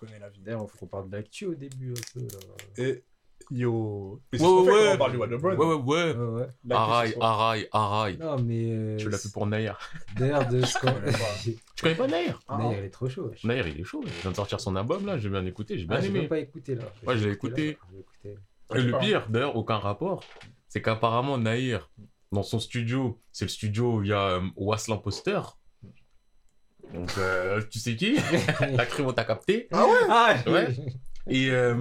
Je connais la vie. D'ailleurs, on parle de l'actu au début un peu. Là. Et yo. Mais Ouais, ouais. quand on parle du. Ouais, ouais, ouais. Ouais, ouais. Araï. Non, mais. euh, Tu l'as fait pour Nair. D'ailleurs, de ce qu'on. connais pas. Tu connais pas Nair? Ah, Nair, il est trop chaud. wesh. Nair, il est chaud. Il vient de sortir son album là. J'ai bien écouté. J'ai bien Ah, aimé. même pas écouté là. Ouais, je l'ai écouté. J'ai écouté. Et le pire, d'ailleurs, aucun rapport, c'est qu'apparemment Nair, dans son studio, c'est le studio où il y a euh, Was l'imposteur. Donc, euh, tu sais qui? T'as cru, on t'a capté? Ah, Ouais? Et, euh,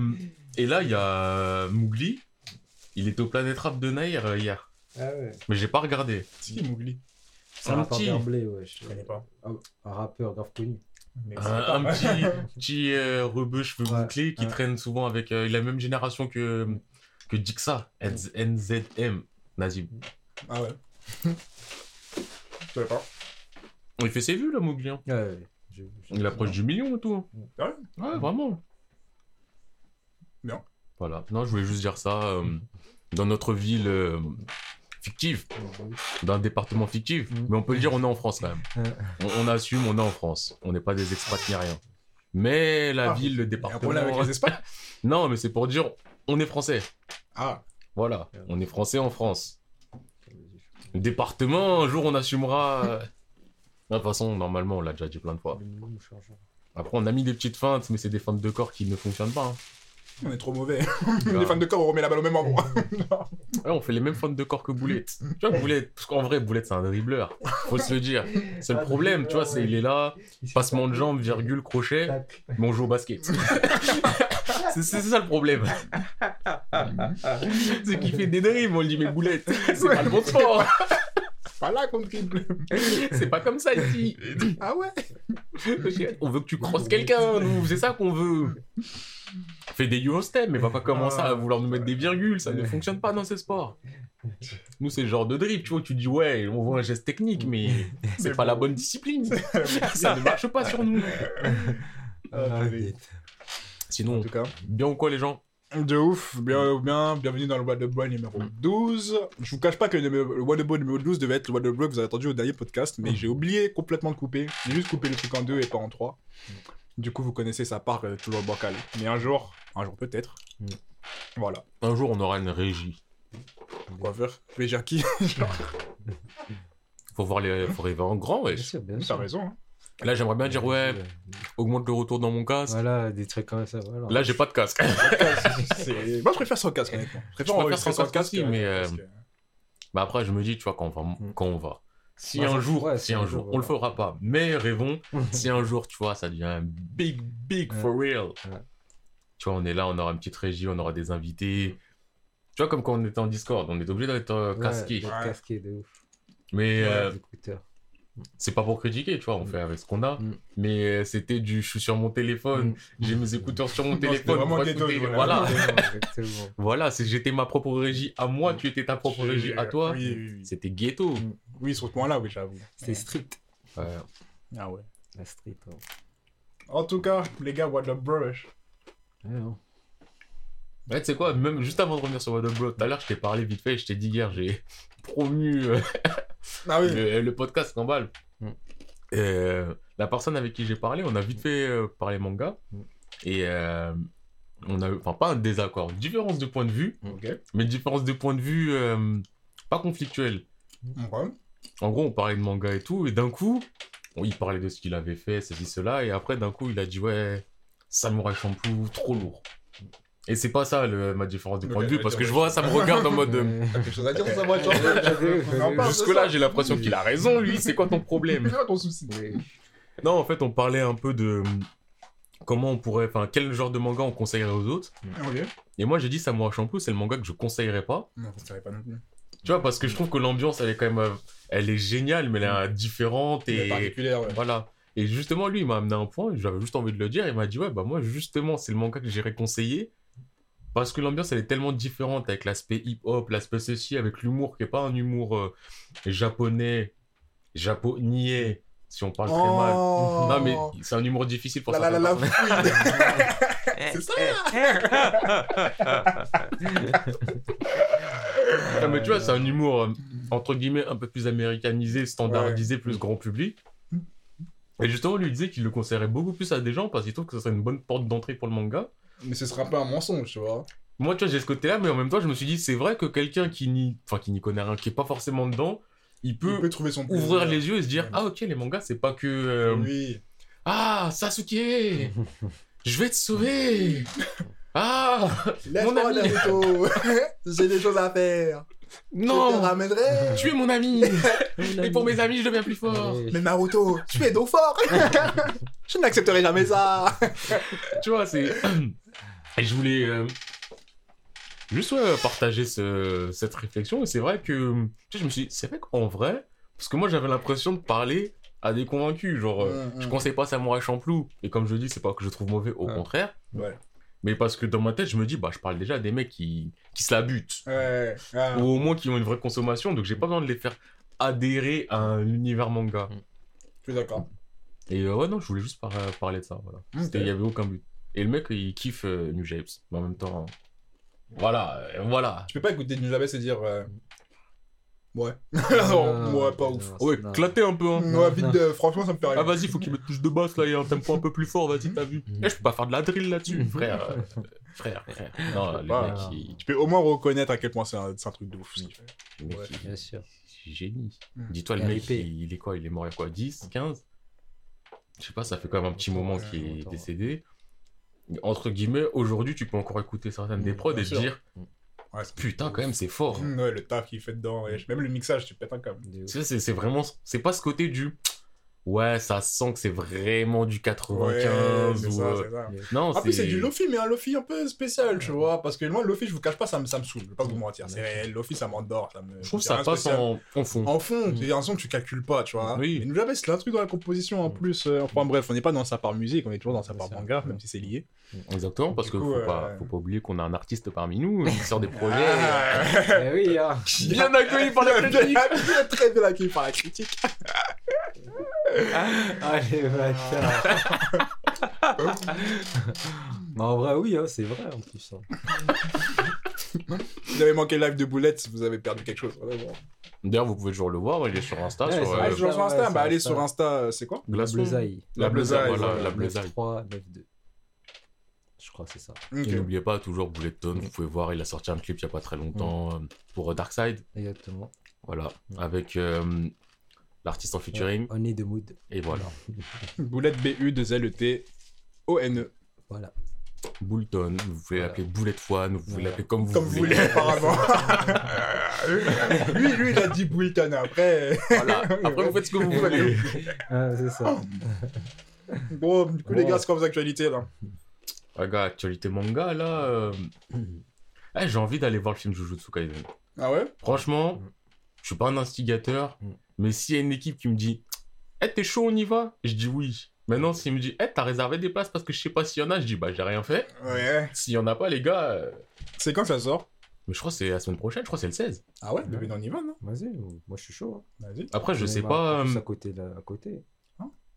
et là, il y a Mougli. Il était au Planète Rap de Nair euh, hier. Ah ouais. Mais j'ai pas regardé. C'est qui Mougli C'est un Un petit. d'emblée, ouais. Je connais pas. Un, un rappeur grave connu. Mais Un, un petit, petit euh, rebeu cheveux Ouais, bouclés qui ouais. traîne souvent avec. euh, la même génération que, que Dixa, NZ- NZM, Nazim. Ah ouais. Je savais pas. Il fait ses vues, là, Mougli. hein. Ouais, ouais. Je- je- Il approche du million et tout. Ah ouais? Ouais, vraiment. Bien. Voilà. Non, je voulais juste dire ça. euh, dans notre ville euh, fictive, dans un département fictif, Mm. mais on peut le dire, on est en France quand même. Ouais. On, on assume, on est en France. On n'est pas des expats ni rien. Mais la Ah, ville, le Il y a un département. problème avec les Espagnols? Non, mais c'est pour dire, on est français. Ah. Voilà. On est français en France. Le département, un jour, on assumera. euh, De toute façon, normalement, on l'a déjà dit plein de fois. Après, on a mis des petites feintes, mais c'est des feintes de corps qui ne fonctionnent pas. hein. On est trop mauvais. Grave. les fans de corps, on remet la balle au même endroit. Ouais, on fait les mêmes feintes de corps que Boulette. Tu vois, Boulette, parce qu'en vrai, Boulette, c'est un dribbleur. Faut se le dire. C'est le Ah, problème, tu vois, c'est il est là, passement de jambes, virgule, crochet, mais on joue au basket. c'est c'est ça le problème. c'est qu'il fait des dribbles, on lui dit, mais Boulette, c'est pas le bon sport. Pas là qu'on dribble. C'est pas comme ça ici. Ah ouais On veut que tu crosses quelqu'un, nous, c'est ça qu'on veut. Fais des Eurostep, mais va pas commencer à vouloir nous mettre des virgules, ça ne fonctionne pas dans ces sports. Nous, c'est le genre de dribble, tu vois, tu dis ouais, on voit un geste technique, mais c'est pas bon. la bonne discipline. ça ne marche pas sur nous. Ah, Ah, vite. En Sinon, tout cas. bien ou quoi, les gens? De ouf, bien, bien, bienvenue dans le What the Boy numéro 12. Je vous cache pas que le, What the Boy numéro 12 devait être le What the Boy que vous avez entendu au dernier podcast, mais j'ai oublié complètement de couper. J'ai juste coupé le truc en deux et pas en trois. Du coup, vous connaissez sa part euh, toujours bancal. Mais un jour, un jour peut-être. Mm. Voilà. Un jour, on aura une régie. Quoi faire Régie à qui Faut voir les, faut rêver en grand, Bien sûr, bien T'as sûr. raison. hein. Là, j'aimerais bien dire ouais, augmente le retour dans mon casque. Voilà, des trucs comme ça. Voilà. Là, j'ai pas de casque. C'est- Moi, je préfère sans casque, honnêtement. Je préfère Je préfère enregistrer sans casque aussi, mais, un euh. Bah après, je me dis, tu vois, quand on va, quand on va. Si Ouais, un ça- jour, ouais, si un jour, on le fera pas, mais rêvons, si un jour, tu vois, ça devient big, big Ouais. for real. Ouais. Tu vois, on est là, on aura une petite régie, on aura des invités. Tu vois, comme quand on était en Discord, on est obligé d'être euh, casqué. Ouais. casqué de ouf. Mais Ouais. euh, écouteurs. C'est pas pour critiquer, tu vois, on Mm. fait avec ce qu'on a. Mm. Mais euh, c'était du je suis sur mon téléphone, Mm. j'ai mes écouteurs sur mon Non, téléphone. vraiment écouter. voilà. Voilà, j'étais ma propre régie à moi, tu étais ta propre régie à toi. Oui, oui, oui. C'était ghetto. Mm. Oui, sur ce point-là, oui, j'avoue. C'est strict. Ouais. Ah ouais. La street. ouais. En tout cas, les gars, what the brush. Ouais, non. Ouais, tu sais quoi, même juste avant de revenir sur What Up Bro, tout à l'heure, je t'ai parlé vite fait, je t'ai dit hier, j'ai promu euh, Ah oui. le, le podcast Cambal. Mm. Et, euh, la personne avec qui j'ai parlé, on a vite fait euh, parler manga. Mm. Et euh, on a eu, enfin, pas un désaccord, différence de point de vue, Ok. mais différence de point de vue euh, pas conflictuelle. Ouais. En gros, on parlait de manga et tout, et d'un coup, on- il parlait de ce qu'il avait fait, ceci, cela, et après, d'un coup, il a dit, ouais, Samurai Champloo, trop lourd. Et c'est pas ça le- ma différence de point de vue, parce que je vois, ça me regarde en mode. euh, Ouais. T'as quelque chose à dire sur sa voiture de Jusque-là, j'ai l'impression qu'il a raison, lui. C'est quoi ton problème C'est quoi ton souci. Non, en fait, on parlait un peu de comment on pourrait, enfin, quel genre de manga on conseillerait aux autres. Ok. Et moi, j'ai dit Samurai Champloo, c'est le manga que je conseillerais pas. Non, je savais pas non plus. Tu vois, parce que je trouve que l'ambiance, elle est quand même, euh, elle est géniale, mais elle est euh, différente et particulière, ouais. voilà. Et justement, lui, il m'a amené un point. J'avais juste envie de le dire. Il m'a dit, ouais, bah moi, justement, c'est le manga que j'irais conseiller. Parce que l'ambiance, elle est tellement différente avec l'aspect hip-hop, l'aspect ceci, avec l'humour qui est pas un humour euh, japonais, japonais, si on parle très mal. Oh. Non, mais c'est un humour difficile pour La la la la personnes. C'est ça Non, mais tu vois, c'est un humour, euh, entre guillemets, un peu plus américanisé, standardisé, plus grand public. Et justement, lui il disait qu'il le conseillerait beaucoup plus à des gens parce qu'il trouve que ce serait une bonne porte d'entrée pour le manga. Mais ce sera peu un mensonge, tu vois. Moi, tu vois, j'ai ce côté-là, mais en même temps, je me suis dit, c'est vrai que quelqu'un qui n'y enfin, qui n'y connaît rien, qui est pas forcément dedans, il peut, Il peut trouver son ouvrir plaisir. les yeux et se dire, ah ok, les mangas, c'est pas que. euh, Oui. Ah, Sasuke Je vais te sauver Ah Laisse-moi. Naruto. J'ai des choses à faire. Je te Non ramènerai. Tu es mon ami Et pour mes amis, je deviens plus fort Mais Naruto, tu es donc fort. je n'accepterai jamais ça. Tu vois, c'est. Et je voulais euh, juste ouais, partager ce- cette réflexion. Et c'est vrai que. Tu sais, je me suis dit, c'est vrai qu'en vrai, parce que moi j'avais l'impression de parler à des convaincus. Genre, euh, Mm, mm. je conseille pas Samurai Champloo. Et comme je dis, c'est pas que je trouve mauvais, au Ouais. contraire. Ouais. Mais parce que dans ma tête, je me dis, bah, je parle déjà à des mecs qui, qui se la butent. Ouais. Ou au moins qui ont une vraie consommation. Donc j'ai pas besoin de les faire adhérer à un univers manga. Je suis d'accord. Et euh, ouais, non, je voulais juste par- parler de ça. Voilà. Il y avait aucun but. Et le mec, il kiffe euh, New Japes. Mais en même temps. Voilà, euh, voilà. Tu peux pas écouter New Abyss et dire. Ouais. Non, ouais, pas ouf. non, Ouais, claté un peu, hein. Ouais, vite, franchement, ça me fait rien. Ah, vas-y, faut qu'il mette plus de basse là, il y a un tempo un peu plus fort, vas-y, t'as vu. Eh, je peux pas faire de la drill là-dessus, frère. euh, frère, frère. Non, les pas, mecs, Tu peux au moins reconnaître à quel point c'est un, truc de ouf. ce qu'il fait. Ouais. Bien sûr. c'est génie. Mm. Dis-toi, le mec, il, il est quoi Il est mort il y a quoi 10, 15 Je sais pas, ça fait quand même un petit moment Ouais, qu'il est décédé. Entre guillemets, aujourd'hui, tu peux encore écouter certaines des Mm, prods bien et te dire Ouais, Putain, quand même, c'est fort. Mm, Ouais, le taf qu'il fait dedans. ouais. Même le mixage, tu pètes un câble. C'est vraiment. C'est pas ce côté du. Ouais, ça sent que c'est vraiment du 95 Ouais, ou. ça, euh, ça. Non, En plus, c'est du Lofi, mais un Lofi un peu spécial, tu vois. Parce que moi, le Lofi, je vous cache pas, ça me, ça me saoule. Je vais pas vous mentir. C'est réel. Lofi, ça m'endort. Me... Je trouve que ça passe en, en fond. En fond, Mm. c'est un son que tu calcules pas, tu vois. Oui. Mais nous, jamais, c'est un truc dans la composition en plus. euh, Enfin bref, on n'est pas dans sa part musique, on est toujours dans sa part manga, même si c'est lié. Exactement, parce coup, faut, euh, pas, faut pas oublier qu'on a un artiste parmi nous qui sort des projets. Ah. Eh oui, hein. Bien accueilli par la critique. Bien, Très bien accueilli par la critique. Allez, bâtard. Mais en vrai, oui, hein, c'est vrai en plus. hein. Vous avez manqué le live de Boulette, vous avez perdu quelque chose. vraiment. D'ailleurs, vous pouvez toujours le voir, il est sur Insta, Ouais, sur c'est euh, Ah, toujours sur ouais, Insta, c'est bah allez Insta. sur Insta, euh, c'est quoi? Glaçon. Bleusaille. La La Bleusaille, voilà, la Bleusaille. 3, 9, 2. Je crois que c'est ça. Ok. Et n'oubliez pas, toujours Bulleton, vous pouvez voir, il a sorti un clip il y a pas très longtemps euh, pour euh, Darkside, Exactement. voilà, Mm. avec euh, l'artiste en featuring, On est de mood. et voilà. Boulette B-U, 2 L, E, T, O-N-E. Voilà. Bullton, vous pouvez Voilà. l'appeler Boulette One, vous pouvez Voilà. l'appeler comme vous Comme vous voulez. voulez, apparemment. lui, lui, il a dit Boulton après. Voilà. Après, vous faites ce que vous voulez. Ah, c'est ça. Bon, du coup, les gars, c'est quoi vos actualités là Ah, gars, actualité manga, là. euh, eh, j'ai envie d'aller voir le film Jujutsu Kaisen. Ah ouais? Franchement, je suis pas un instigateur, Mm. Mais s'il y a une équipe qui me dit Eh, t'es chaud, on y va? Je dis oui. Maintenant, s'il me dit Eh, t'as réservé des places parce que je sais pas s'il y en a, je dis Bah, j'ai rien fait. Ouais. S'il y en a pas, les gars. euh, C'est quand que ça sort? Mais je crois que c'est la semaine prochaine, je crois que c'est le 16. Ah ouais Bébé on y va, non? Vas-y, moi je suis chaud. hein. Vas-y. Après, je sais pas. euh, à côté, là, à côté.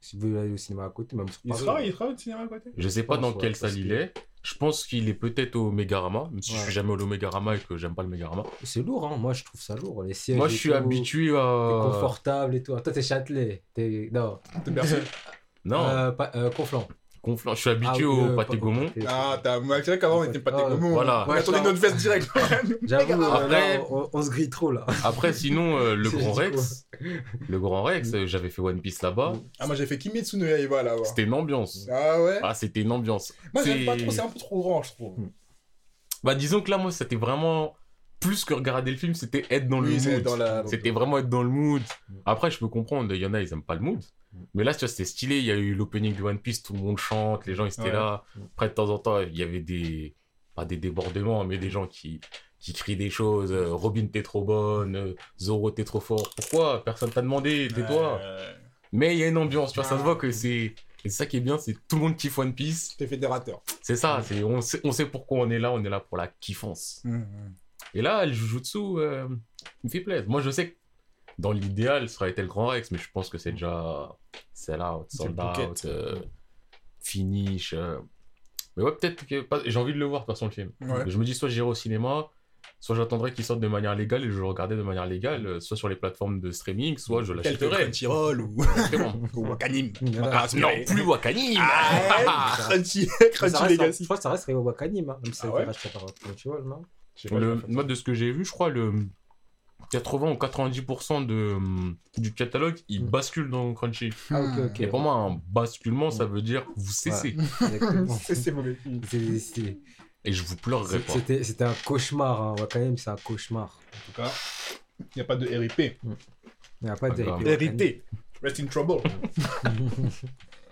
Si vous voulez aller au cinéma à côté, même sur Il Paris, sera, hein. il sera au cinéma à côté? Je sais pas dans quelle salle il est. Je pense qu'il est peut-être au Megarama, même si je suis jamais allé au Megarama et que j'aime pas le Megarama. C'est lourd, hein. Moi je trouve ça lourd. Les sièges. Moi, je suis habitué T'es à. confortable et tout. Toi, t'es Châtelet. T'es. Non. T'es Bercy? Non, Euh, pas- euh, Conflans. Conflant. Je suis habitué Ah, oui, au euh, pâté Gaumont. pâté- Ah, t'as. Vrai qu'avant, on était des Ah, gommons. voilà. On a tourné Ouais, notre veste direct. J'avoue, euh, Après- là, on, on se grille trop là. Après, sinon, euh, le Grand Rex. Le Grand Rex, euh, j'avais fait One Piece là-bas. ah, moi, j'ai fait Kimetsu no Yaiba là-bas. C'était une ambiance. Ah ouais Ah, c'était une ambiance. Moi, j'aime c'est- pas trop, c'est un peu trop grand, je trouve. Bah, disons que là, moi, c'était vraiment. Plus que regarder le film, c'était être dans le Oui, mood. la. C'était vraiment être dans le mood. Mm. Après, je peux comprendre, il y en a, ils aiment pas le mood. Mais là, tu vois, c'était stylé. Il y a eu l'opening de One Piece, tout le monde chante, les gens, ils étaient Ouais. là. Après, de temps en temps, il y avait des. Pas des débordements, mais des gens qui, qui crient des choses. euh, Robin, t'es trop bonne. euh, Zoro, t'es trop fort. Pourquoi? Personne t'a demandé, tais-toi. Euh, Mais il y a une ambiance, tu vois, ça se voit que c'est. Et c'est ça qui est bien, c'est tout le monde kiffe One Piece. T'es fédérateur. C'est ça, c'est on sait, on sait pourquoi on est là, on est là pour la kiffance. Et là, le Jujutsu, euh, il me fait plaisir. Moi, je sais que dans l'idéal, ça aurait été le Grand Rex, mais je pense que c'est déjà sell out, C'est le sold out, euh, finish. euh. Mais ouais, peut-être que pas- j'ai envie de le voir de toute façon le film. Ouais. Je me dis soit j'irai au cinéma, soit j'attendrai qu'il sorte de manière légale et je le regardais de manière légale, euh, soit sur les plateformes de streaming, soit je l'achèterai. Crunchyroll ou, ou Wakanim. Ah, non, plus Wakanim Ah, Crunchy, Legacy. Je crois que ça reste Wakanim, hein, même si ça Ah a ouais été racheté par Crunchyroll, non Le, moi, de ce que j'ai vu, je crois, le 80 ou 90% de, du catalogue, il Mm. bascule dans Crunchy. Ah, ok, ok. Et pour moi, un basculement, ça veut dire vous cessez. Mauvais. C'est- c'est- Et je vous pleurerai pas. C'était un cauchemar, hein. Wakanim, c'est un cauchemar. En tout cas, il n'y a pas de RIP. Il n'y a pas de. Wakanim. RIT. Rest in trouble.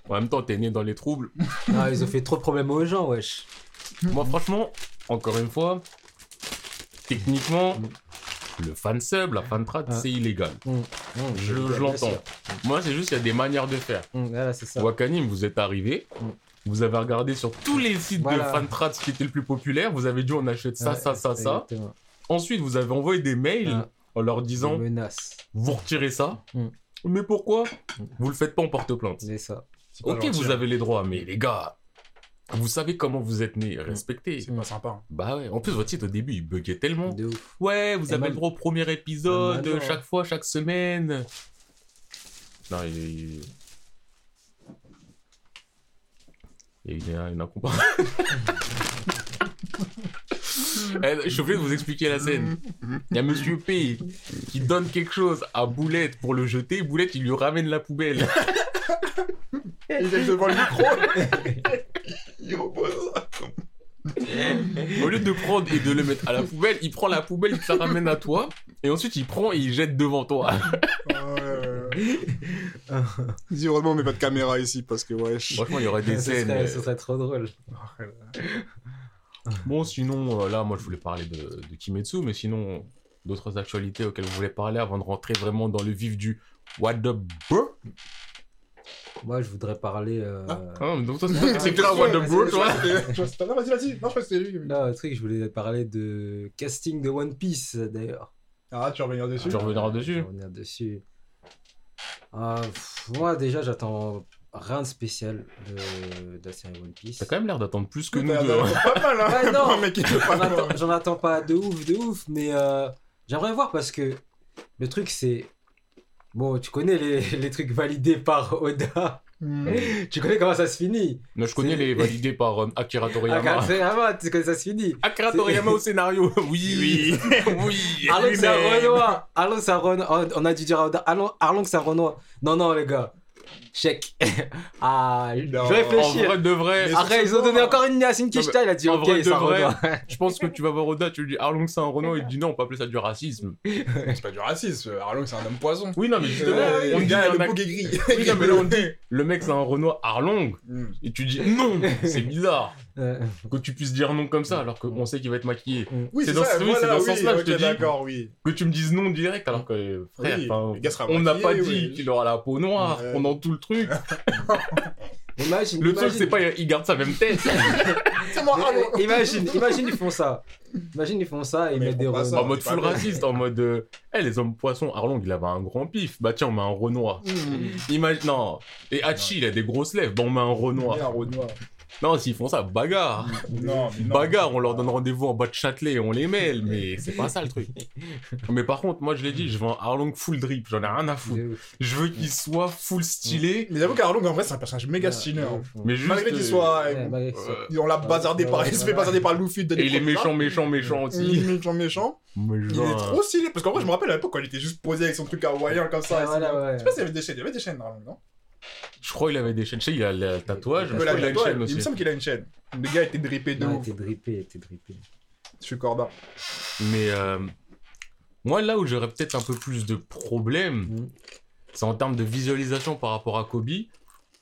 En même temps, t'es né dans les troubles. Ah, ils ont fait trop de problèmes aux gens, wesh. Moi, franchement, encore une fois, techniquement, le fan sub, la fan trad, Ah. c'est illégal. Hum, hum, Je, l'entends. Moi, c'est juste qu'il y a des manières de faire. Voilà, c'est ça. Wakanim, vous êtes arrivé. Vous avez regardé sur tous les sites Voilà. de fan trad ce qui était le plus populaire. Vous avez dit on achète ça, Ouais, ça, ça, ça. Ensuite, vous avez envoyé des mails en leur disant menaces. vous retirez ça. Mais pourquoi. Vous le faites pas en porte-plainte? C'est ça. Ok, gentil, vous hein. avez les droits, mais les gars, vous savez comment vous êtes nés, respectez. C'est pas sympa. hein. Bah ouais, en plus votre site au début il buguait tellement. De ouf. Ouais, vous Et avez même- le droit au premier épisode, chaque fois, chaque semaine. Non, il il- il y a une incompréhension. Eh, Je suis obligé de vous expliquer la scène. Il y a Monsieur P qui donne quelque chose à Boulette pour le jeter. Boulette, il lui ramène la poubelle. Il est devant le micro. il repose. Au lieu de prendre et de le mettre à la poubelle, il prend la poubelle, il te la ramène à toi. Et ensuite, il prend et il jette devant toi. Dis heureusement on met pas de caméra ici parce que wesh. Franchement, il y aurait des Ce scènes. serait, euh, ce serait trop drôle. Bon, sinon, euh, là, moi, je voulais parler de, de Kimetsu, mais sinon, d'autres actualités auxquelles vous voulez parler avant de rentrer vraiment dans le vif du What the bro Moi, je voudrais parler. euh, Ah, donc toi, c'est c'est grave What the bro, toi Non, vas-y, vas-y. Non, je crois que c'était lui. Là, un truc, je voulais parler de casting de One Piece, d'ailleurs. Ah, tu revenir dessus. Tu reviendras Je vais dessus dessus. Ah, pff, moi, déjà, j'attends rien de spécial de, de la série One Piece. T'as quand même l'air d'attendre plus que nous deux. Pas mal, hein. Ouais, non. J'en attends, attends pas de ouf, de ouf, mais euh, j'aimerais voir parce que le truc, c'est. Bon, tu connais les, les trucs validés par Oda. Hmm. tu connais comment ça se finit? Non, je connais les validés par euh, Akira Toriyama. Ah, c'est vraiment, tu connais ça se finit. Akira Toriyama au scénario. Oui, oui, oui. Arlong, c'est un lui-même. Renoir. Arlong, c'est un Renoir. On a dû dire à Oda, Arlong, Arlong, c'est un Renoir. Non, non, les gars. Chèque. ah, je Non. vais En réfléchir. vrai de vrai, Après, ils ont donné encore une Yassine Kishta, il a dit En ok, vrai je pense que tu vas voir Oda, tu lui dis Arlong c'est un Renault, il te dit non, on peut appeler ça du racisme. C'est pas du racisme. Arlong, c'est un homme poison. Oui, non, mais justement, Euh, on le dit gars, un le ac- beau gris. Oui, non, mais là, on dit le mec c'est un Renault Arlong, Hmm. et tu dis non, c'est bizarre Euh, que tu puisses dire non comme ça alors qu'on sait qu'il va être maquillé. Oui, C'est c'est dans ça. ce- oui, c'est dans ce sens-là, je te dis. Oui. Que tu me dises non direct alors que euh, frère, on n'a pas dit oui. qu'il aura la peau noire Ouais. pendant tout le truc. Imagine. Le truc c'est pas il garde sa même tête. Moi. Mais, imagine, imagine, ils font ça. Imagine, ils font ça et ils Mais mettent des ça. en mode full raciste, en mode euh, Eh, les hommes poissons, Arlong il avait un grand pif. Bah tiens, on met un Renoir. Hmm. Imagine, non. Et Hachi, il a des grosses lèvres. Bon, on met un Renoir. Un Renoir. Non, s'ils font ça, bagarre. Non, mais non. Bagarre, on leur donne rendez-vous en bas de Châtelet et on les mêle, mais c'est pas ça le truc. Mais par contre, moi je l'ai dit, je veux un Arlong full drip, j'en ai rien à foutre. Je veux qu'il soit full stylé, Mais j'avoue qu'Arlong, en vrai, c'est un personnage méga stylé. hein. mais juste. Malgré qu'il euh, soit. Ce soit- euh, On l'a bazardé par. Il se fait bazarder par Luffy. de Et il est méchant, méchant, méchant Il est aussi. méchant, méchant. Mais Il est trop stylé. Parce qu'en vrai, je me rappelle à l'époque quand il était juste posé avec son truc hawaïen comme ça. Ouais, et voilà, ouais. Je sais pas s'il y avait des chaînes. Il y avait des chaînes, Arlong, non? Je crois qu'il avait des chaînes. Je sais, il a le tatouage, je crois qu'il a une Il me semble qu'il a une chaîne. Le gars était drippé de Ouais, ouf. t'es drippé, t'es drippé. Je suis Corda. Mais euh, moi, là où j'aurais peut-être un peu plus de problèmes, Mhm. c'est en termes de visualisation par rapport à Kobe.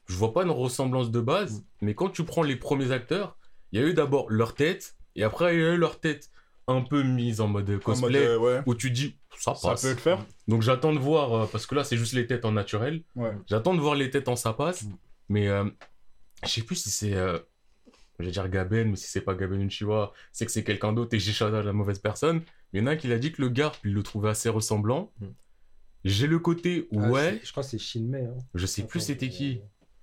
Je vois pas une ressemblance de base, mais quand tu prends les premiers acteurs, il y a eu d'abord leur tête, et après il y a eu leur tête un peu mise en mode En mode, cosplay, euh, ouais. où tu dis ça Ça peut le faire. Donc j'attends de voir, euh, parce que là c'est juste les têtes en naturel, Ouais. j'attends de voir les têtes en ça passe, Mhm. mais euh, je sais plus si c'est. euh, je vais dire Gaben, mais si c'est pas Gaben Uchiwa, c'est que c'est quelqu'un d'autre et j'ai choisi la mauvaise personne. Mais il y en a un qui l'a dit que le Garp, il le trouvait assez ressemblant. Mhm. J'ai le côté, Ah, ouais, Je crois que c'est Shinmei. Hein. je sais plus c'était qui.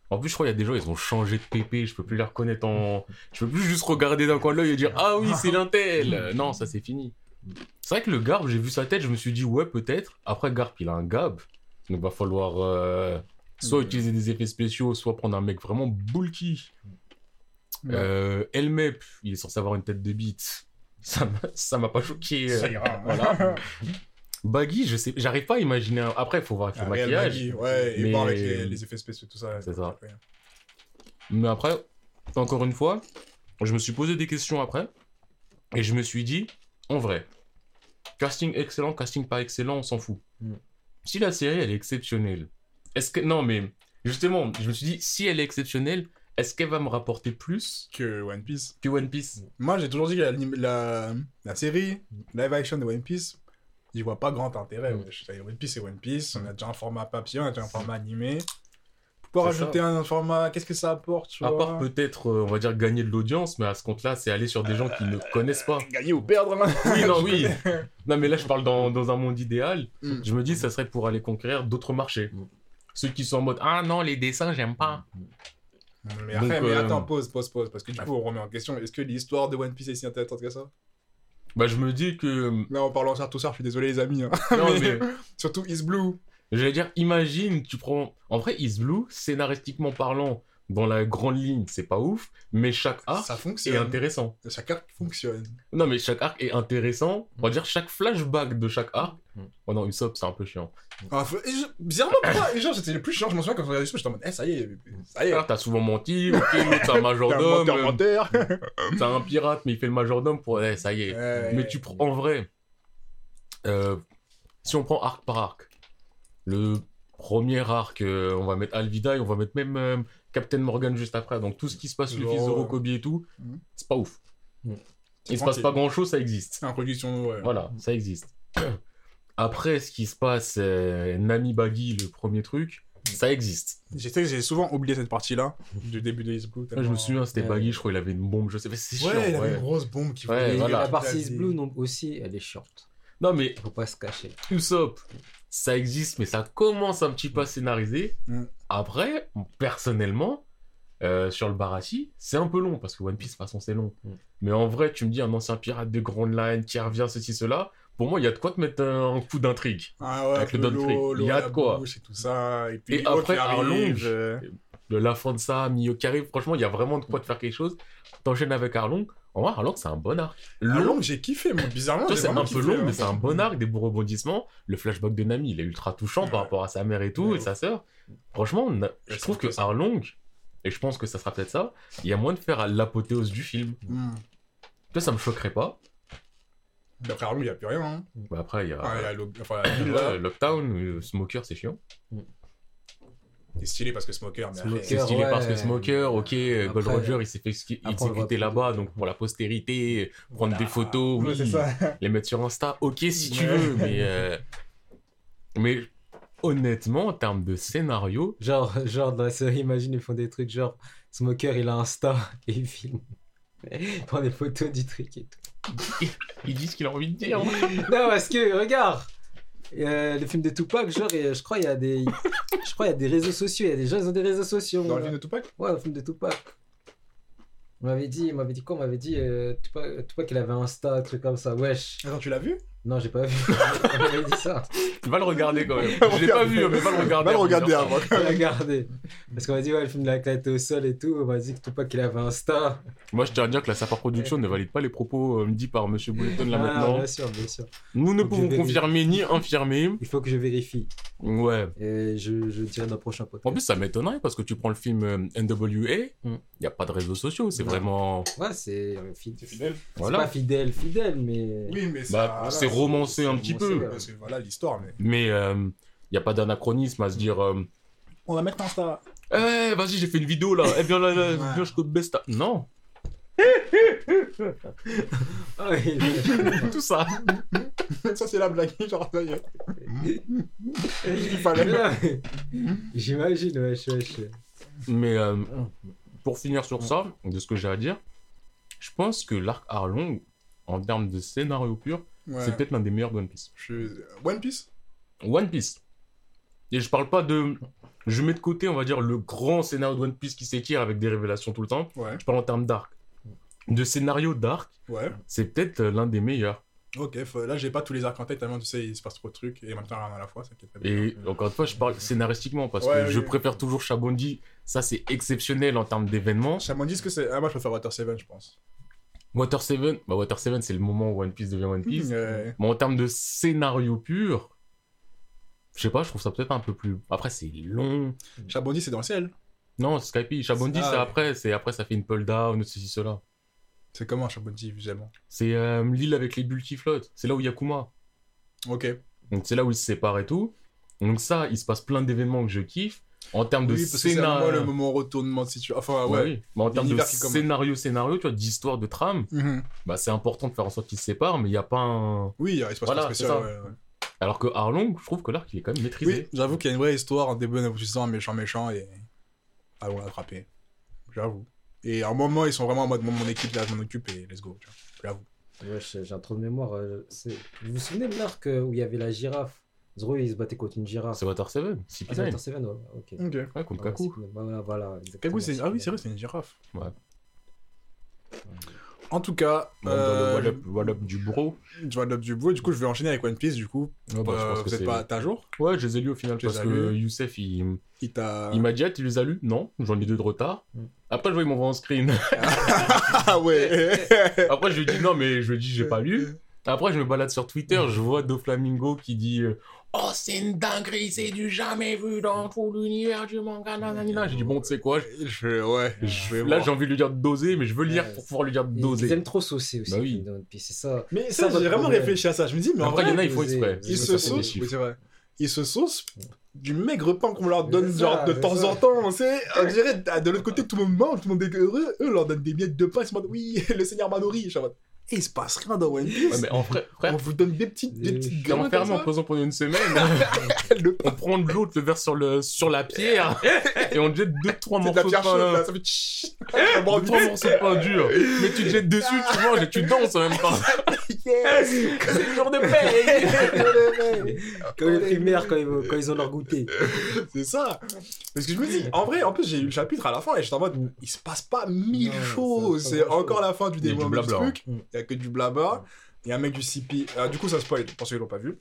En plus, je crois qu'il y a des gens, ils ont changé de pépé, je peux plus les reconnaître en. Je peux plus juste regarder d'un coin de l'œil et dire Ah oui, c'est l'intel Non, ça c'est fini. C'est vrai que le Garp, j'ai vu sa tête, je me suis dit, ouais, peut-être. Après, Garp, il a un Gab. Donc, va falloir euh, soit utiliser des effets spéciaux, soit prendre un mec vraiment bulky. Ouais. Euh, Elmep, il est censé avoir une tête de bite. Ça m'a- ça m'a pas choqué. euh. Ça ira. voilà. Baggy, je sais, j'arrive pas à imaginer. un- Après, il faut voir avec le maquillage. Ouais, et voir avec les, les effets spéciaux, tout ça. C'est ça. après. Mais après, encore une fois, je me suis posé des questions après. Et je me suis dit, en vrai, casting excellent, casting pas excellent, on s'en fout. Mm. Si la série, elle est exceptionnelle, est-ce que. Non, mais justement, je me suis dit, si elle est exceptionnelle, est-ce qu'elle va me rapporter plus Que One Piece. que One Piece? Moi, j'ai toujours dit que la, la, la série, live action de One Piece, j'y vois pas grand intérêt. Mm. One Piece, c'est One Piece. On a déjà un format papier, on a déjà un format animé. Pour rajouter un format, qu'est-ce que ça apporte, tu À part peut-être, euh, on va dire, gagner de l'audience, mais à ce compte-là, c'est aller sur des gens qui ne connaissent pas. Gagner ou perdre, man. Oui, non, oui. Non, mais là, je parle dans, dans un monde idéal. Mm. Je me dis, ça serait pour aller conquérir d'autres marchés. Mm. Ceux qui sont en mode, ah non, les dessins, j'aime pas. Mais après, Donc, mais euh, attends, pause, pause, pause. Parce que du coup, on remet en question, est-ce que l'histoire de One Piece est si intéressante que ça? Bah, je me dis que. Là, en parlant ça tout ça, je suis désolé, les amis. hein. Non, Mais- mais. Surtout Is Blue. J'allais dire, imagine, tu prends. En vrai, Is Blue, scénaristiquement parlant, dans la grande ligne, c'est pas ouf, mais chaque arc ça est intéressant. Chaque arc fonctionne. Non, mais chaque arc est intéressant. On va dire, chaque flashback de chaque arc. Mm. Oh non, Usopp, c'est un peu chiant. Ah, faut- je- Bizarrement, pourquoi Genre, c'était le plus chiant. Je m'en souviens quand on regardait ça, j'étais en mode, eh, ça y est, ça y est. Alors, t'as souvent menti, ok, c'est un T'es un majordome. menteur, euh, menteur. C'est un pirate, mais il fait le majordome pour. Eh, ça y est. Ouais. Mais tu prends en vrai, euh, si on prend arc par arc, le premier arc, euh, on va mettre Alvida et on va mettre même euh, Captain Morgan juste après. Donc tout ce qui se passe, le Genre, fils de Rokobi et tout, Mhm. c'est pas ouf. C'est Il se passe pas grand chose, ça existe. Introduction, ouais. Voilà, ça existe. Après, ce qui se passe, euh, Nami Baggy, le premier truc, ça existe. J'ai souvent oublié cette partie-là, du début de Is Blue. Là, je me souviens, c'était Ouais. Baggy, je crois qu'il avait une bombe, je sais pas, c'est chiant. Ouais, il avait ouais. une grosse bombe qui. Et voilà. la partie Il Is avait- Blue non, aussi, elle est chiante. Non, mais Faut pas se cacher. Usopp, ça existe, mais ça commence un petit peu à scénariser. Mm. Après, personnellement, euh, sur le Barassi, c'est un peu long, parce que One Piece, de toute façon, c'est long. Mm. Mais en vrai, tu me dis un ancien pirate de Grand Line qui revient, ceci, cela, pour moi, il y a de quoi te mettre un, un coup d'intrigue. Ah ouais, Avec le Il y a de quoi. Et tout ça. Et puis, Et après, Arlong, euh, De la fin de ça, Mio qui arrive, franchement, il y a vraiment de quoi te faire quelque chose. T'enchaînes avec Arlong. En vrai, Arlong, c'est un bon arc. Long, Arlong, j'ai kiffé, moi, bizarrement. c'est un peu long, hein. mais c'est un bon arc, des beaux rebondissements. Le flashback de Nami, il est ultra touchant par rapport à sa mère et tout, et sa sœur. Franchement, je trouve que peu ça. Arlong, et je pense que ça sera peut-être ça, il y a moins de faire à l'apothéose du film. Hmm. Toi, ça me choquerait pas. D'après Arlong, il n'y a plus rien. Hein. Bah, après, il y a. Ah, il y. Lockdown, Smoker, c'est chiant. C'est stylé parce que Smoker, mais. C'est stylé ouais. parce que Smoker, ok, euh, Gold Roger, il s'est fait exécuter là-bas, donc pour la postérité, prendre des photos, oui, les mettre sur Insta, ok si tu Ouais. veux, mais, euh, mais honnêtement, en termes de scénario, Genre, genre dans la série, imagine, ils font des trucs genre Smoker, il a Insta et il filme. Il prend des photos du truc et tout. ils disent ce qu'il a envie de dire. non, parce que, regarde, euh, le film de Tupac, genre, et, je crois il y a des, je crois il y a des réseaux sociaux, il y a des gens qui ont des réseaux sociaux. Dans le film de Tupac? Ouais, le film de Tupac. On m'avait dit, on m'avait dit quoi? On m'avait dit euh, Tupac, Tupac, il avait un Insta, un truc comme ça. Wesh. Attends, tu l'as vu? Non, j'ai pas vu. on m'avait dit ça. Va le regarder quand même. Je l'ai pas vu, mais va le regarder. Va le avant de regarder ça. avant. J'ai regardé. Parce qu'on m'a dit, ouais, le film de la tête au sol et tout. On m'a dit que Tupac, il avait un Insta. Moi, je tiens à dire que la Sapar Production ne valide pas les propos euh, dits par Monsieur Bouleton là Ah, maintenant. bien sûr, bien sûr. Nous ne pouvons confirmer ni infirmer. Il faut que je vérifie. Ouais. Et je, je dirai dans le prochain podcast. En plus, ça m'étonnerait parce que tu prends le film euh, NWA, il Mm. n'y a pas de réseaux sociaux, c'est vraiment. Ouais, c'est euh, fi- C'est fidèle. c'est Voilà. pas fidèle, fidèle, mais. Oui, mais Bah, c'est romancé un petit peu. ouais. Parce que voilà l'histoire, mais. Mais il n'y a pas d'anachronisme à se dire euh, On va mettre Insta. Eh, vas-y, j'ai fait une vidéo là, eh, viens là, là, Ouais. viens, je te baisse ta. Non, Ah tout ça. ça, c'est la blague, genre. Il fallait. J'imagine, wesh, wesh. Mais euh, pour finir sur ça, de ce que j'ai à dire, je pense que l'arc Arlong, en termes de scénario pur, Ouais. c'est peut-être l'un des meilleurs de One Piece. Je- One Piece? One Piece. Et je parle pas de. Je mets de côté, on va dire, le grand scénario de One Piece qui s'étire avec des révélations tout le temps. Ouais. Je parle en termes d'arc. De scénario d'arc, Ouais. c'est peut-être euh, l'un des meilleurs. Ok, là j'ai pas tous les arcs en tête tellement tu sais, il se passe trop de trucs et temps rien à la fois, ça. Et encore une fois, je parle scénaristiquement parce Ouais, que oui, je oui. préfère toujours Chabondi. Ça, c'est exceptionnel en termes d'événements. Shaman dit ce que c'est. Ah, moi je préfère Water 7, je pense. Water 7, bah Water 7, c'est le moment où One Piece devient One Piece. Ouais. Mais en termes de scénario pur, je sais pas, je trouve ça peut-être un peu plus. Après, c'est long. Shabondi, c'est dans le ciel. Non, Skype, Chabondi, Ah, c'est ouais. après. C'est après, ça fait une pull down, ceci, cela. C'est comment Shabondi visuellement? C'est euh, l'île avec les bulles qui flottent. C'est là où il y a Kuma. Ok. Donc c'est là où ils se séparent et tout. Donc ça, il se passe plein d'événements que je kiffe. En termes de Oui, scénario. le moment retournement de situation. Enfin, Ouais, ouais. oui. Mais en termes de scénario, scénario, tu vois, d'histoire, de trame, Mhm. bah, c'est important de faire en sorte qu'ils se séparent, mais il n'y a pas un. Oui, il se passe Voilà, pas spécial. c'est ça. ouais, ouais. Alors que Arlong, je trouve que l'arc, il est quand même maîtrisé. Oui, j'avoue qu'il y a une vraie histoire, un début, un aboutissant, un méchant, méchant, et allons l'attraper. J'avoue. Et à un moment, ils sont vraiment en mode mon, équipe, là, je m'en occupe, et let's go. tu vois. J'avoue. Ouais, j'ai un trou de mémoire. euh, c'est- Vous vous souvenez de l'arc euh, où il y avait la girafe? Zoro, il se battait contre une girafe. C'est Water 7, Ah, c'est CP9. Water Seven, ouais, ok. Ok. Ouais, contre Ouais, Kaku. c'est- Voilà, voilà. exactement, Kaku, c'est... Ah oui, CP9. c'est vrai, c'est une girafe. Ouais. En tout cas, Bon, Dans le euh, wall-up wall-up du bro. je vois l'op du bout, du coup, je vais enchaîner avec One Piece, du coup. Ouais, bah, je Euh, pense que vous êtes c'est- pas à jour? Ouais, je les ai lus au final parce que Youssef, il, Il t'a. il m'a dit, ah, tu les as lus? Non, j'en ai deux de retard. Mm. Après, je vois, il m'envoie en screen. Ah ouais Après, je lui dis, non, mais je lui dis, j'ai pas lu. Après, je me balade sur Twitter, je vois Doflamingo qui dit euh, Oh, c'est une dinguerie, c'est du jamais vu dans tout l'univers du manga. nanana. J'ai dit, bon, tu sais quoi je-. Ouais, je vais Là, j'ai envie de lui dire de doser, mais je veux lire Ouais. pour pouvoir lui dire de Ils, ils doser. aiment trop saucer aussi. Bah oui. c'est ça. Mais Ça, j'ai vraiment problème. réfléchi à ça. Je me dis, mais en Après, il y en a, il faut doser, exprès. doser, ils se saucent. chiffres. Oui, c'est vrai. Ils se saucent du maigre pain qu'on leur donne genre de temps ça. en temps, on sait. On dirait, ah, de l'autre côté, tout le monde mange, tout le monde est heureux. Eux, leur donne des miettes de pain, ils se demandent, oui, le seigneur Manori. Je suis en mode, et il se passe rien dans One Piece. Ouais, mais en vrai, frère, On vous donne des petites, des Euh, petites comme en prison pendant une semaine. Le on prend de l'eau, te le verse sur, le, sur la pierre et on te jette deux, trois C'est de la morceaux de pierre pain. chaude, là, là. ça fait tchit. Deux, trois morceaux de pain dur. Mais tu te jettes dessus, tu manges et tu danses en même temps. Yes C'est le jour de paix. Comme les primaires, quand ils, quand ils ont leur goûter. C'est ça. Parce que je me dis, en vrai, en plus, j'ai eu le chapitre à la fin et j'étais en mode, il se passe pas mille Non, choses. C'est encore la fin du développement du blabla. truc. Mm. Il y a que du blabla. Il y a un mec du CP. Ah, du coup, ça spoil pour ceux qui l'ont pas vu.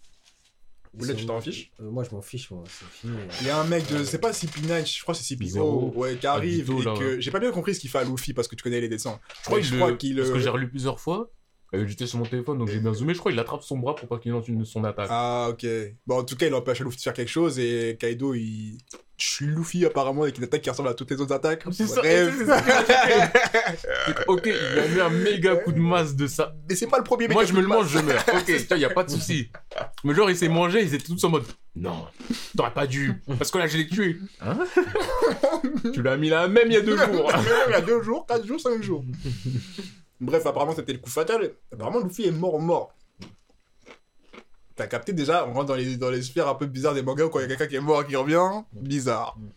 Ou là, tu t'en fiches? Euh, Moi, je m'en fiche, moi. C'est fini. Il y a un mec de. C'est pas CP9, je crois que c'est CP0. Zéro. Ouais, qui arrive Abito, et là, que. ouais. J'ai pas bien compris ce qu'il fait à Luffy parce que tu connais les dessins. Je crois, Ouais, qu'il je le- crois qu'il, Parce que euh, j'ai relu plusieurs fois. J'étais sur mon téléphone donc j'ai bien zoomé. Je crois qu'il attrape son bras pour pas qu'il lance une, son attaque. Ah, ok. Bon, en tout cas, il empêche Luffy de faire quelque chose et Kaido, il. tue Luffy apparemment avec une attaque qui ressemble à toutes les autres attaques. C'est ça, ok, il a mis un méga coup de masse de ça. Mais c'est pas le premier mec Moi, je me le mange, je meurs. Ok, il y a pas de souci. Mais genre, il s'est mangé, ils étaient tous en mode Non, t'aurais pas dû. Parce que là, je l'ai tué. Hein Tu l'as mis là même il y a deux jours. il y a deux jours, quatre jours, cinq jours. Bref, apparemment, c'était le coup fatal. Apparemment, Luffy est mort, mort. T'as capté déjà, on rentre dans les, dans les sphères un peu bizarres des mangas où quand il y a quelqu'un qui est mort et qui revient, bizarre. Mm.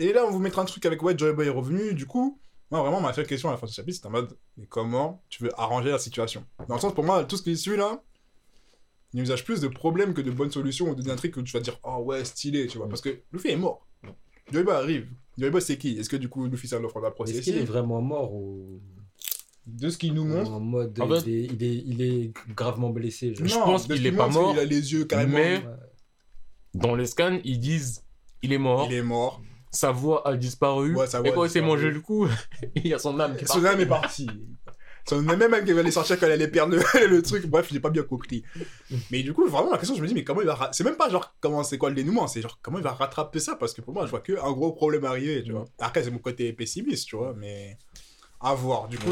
Et là, on vous mettra un truc avec ouais, Joy Boy est revenu, du coup, moi vraiment, ma seule question à la fin de ce chapitre, c'est en mode, mais comment tu veux arranger la situation? Dans le sens, pour moi, tout ce qui suit là, il usage plus de problèmes que de bonnes solutions ou truc où tu vas dire, oh ouais, stylé, tu vois, Mm. parce que Luffy est mort. Joy Boy arrive. Joy Boy, c'est qui? Est-ce que du coup, Luffy, ça l'offre la Est-ce qu'il est procession vraiment mort ou. De ce qu'il nous montre, En mode, En fait- il, est, il, est, il est gravement blessé. Je Non, pense de ce qu'il est qu'il pas mort, Il a les yeux carrément. mais-. Dans les scans, ils disent Il est mort, Il est mort. sa voix a disparu. Ouais, voix et quand il s'est mangé le coup, il y a son âme qui est Son âme est partie. Son âme même qui va aller sortir quand elle allait perdre le, le truc. Bref, j'ai pas bien compris. Mais du coup, vraiment, la question, je me dis, mais comment il va. ra- C'est même pas genre, comment c'est quoi le dénouement, c'est genre, comment il va rattraper ça? Parce que pour moi, je vois que un gros problème arriver, tu vois. Après, c'est mon côté pessimiste, tu vois, mais. À voir. Du coup,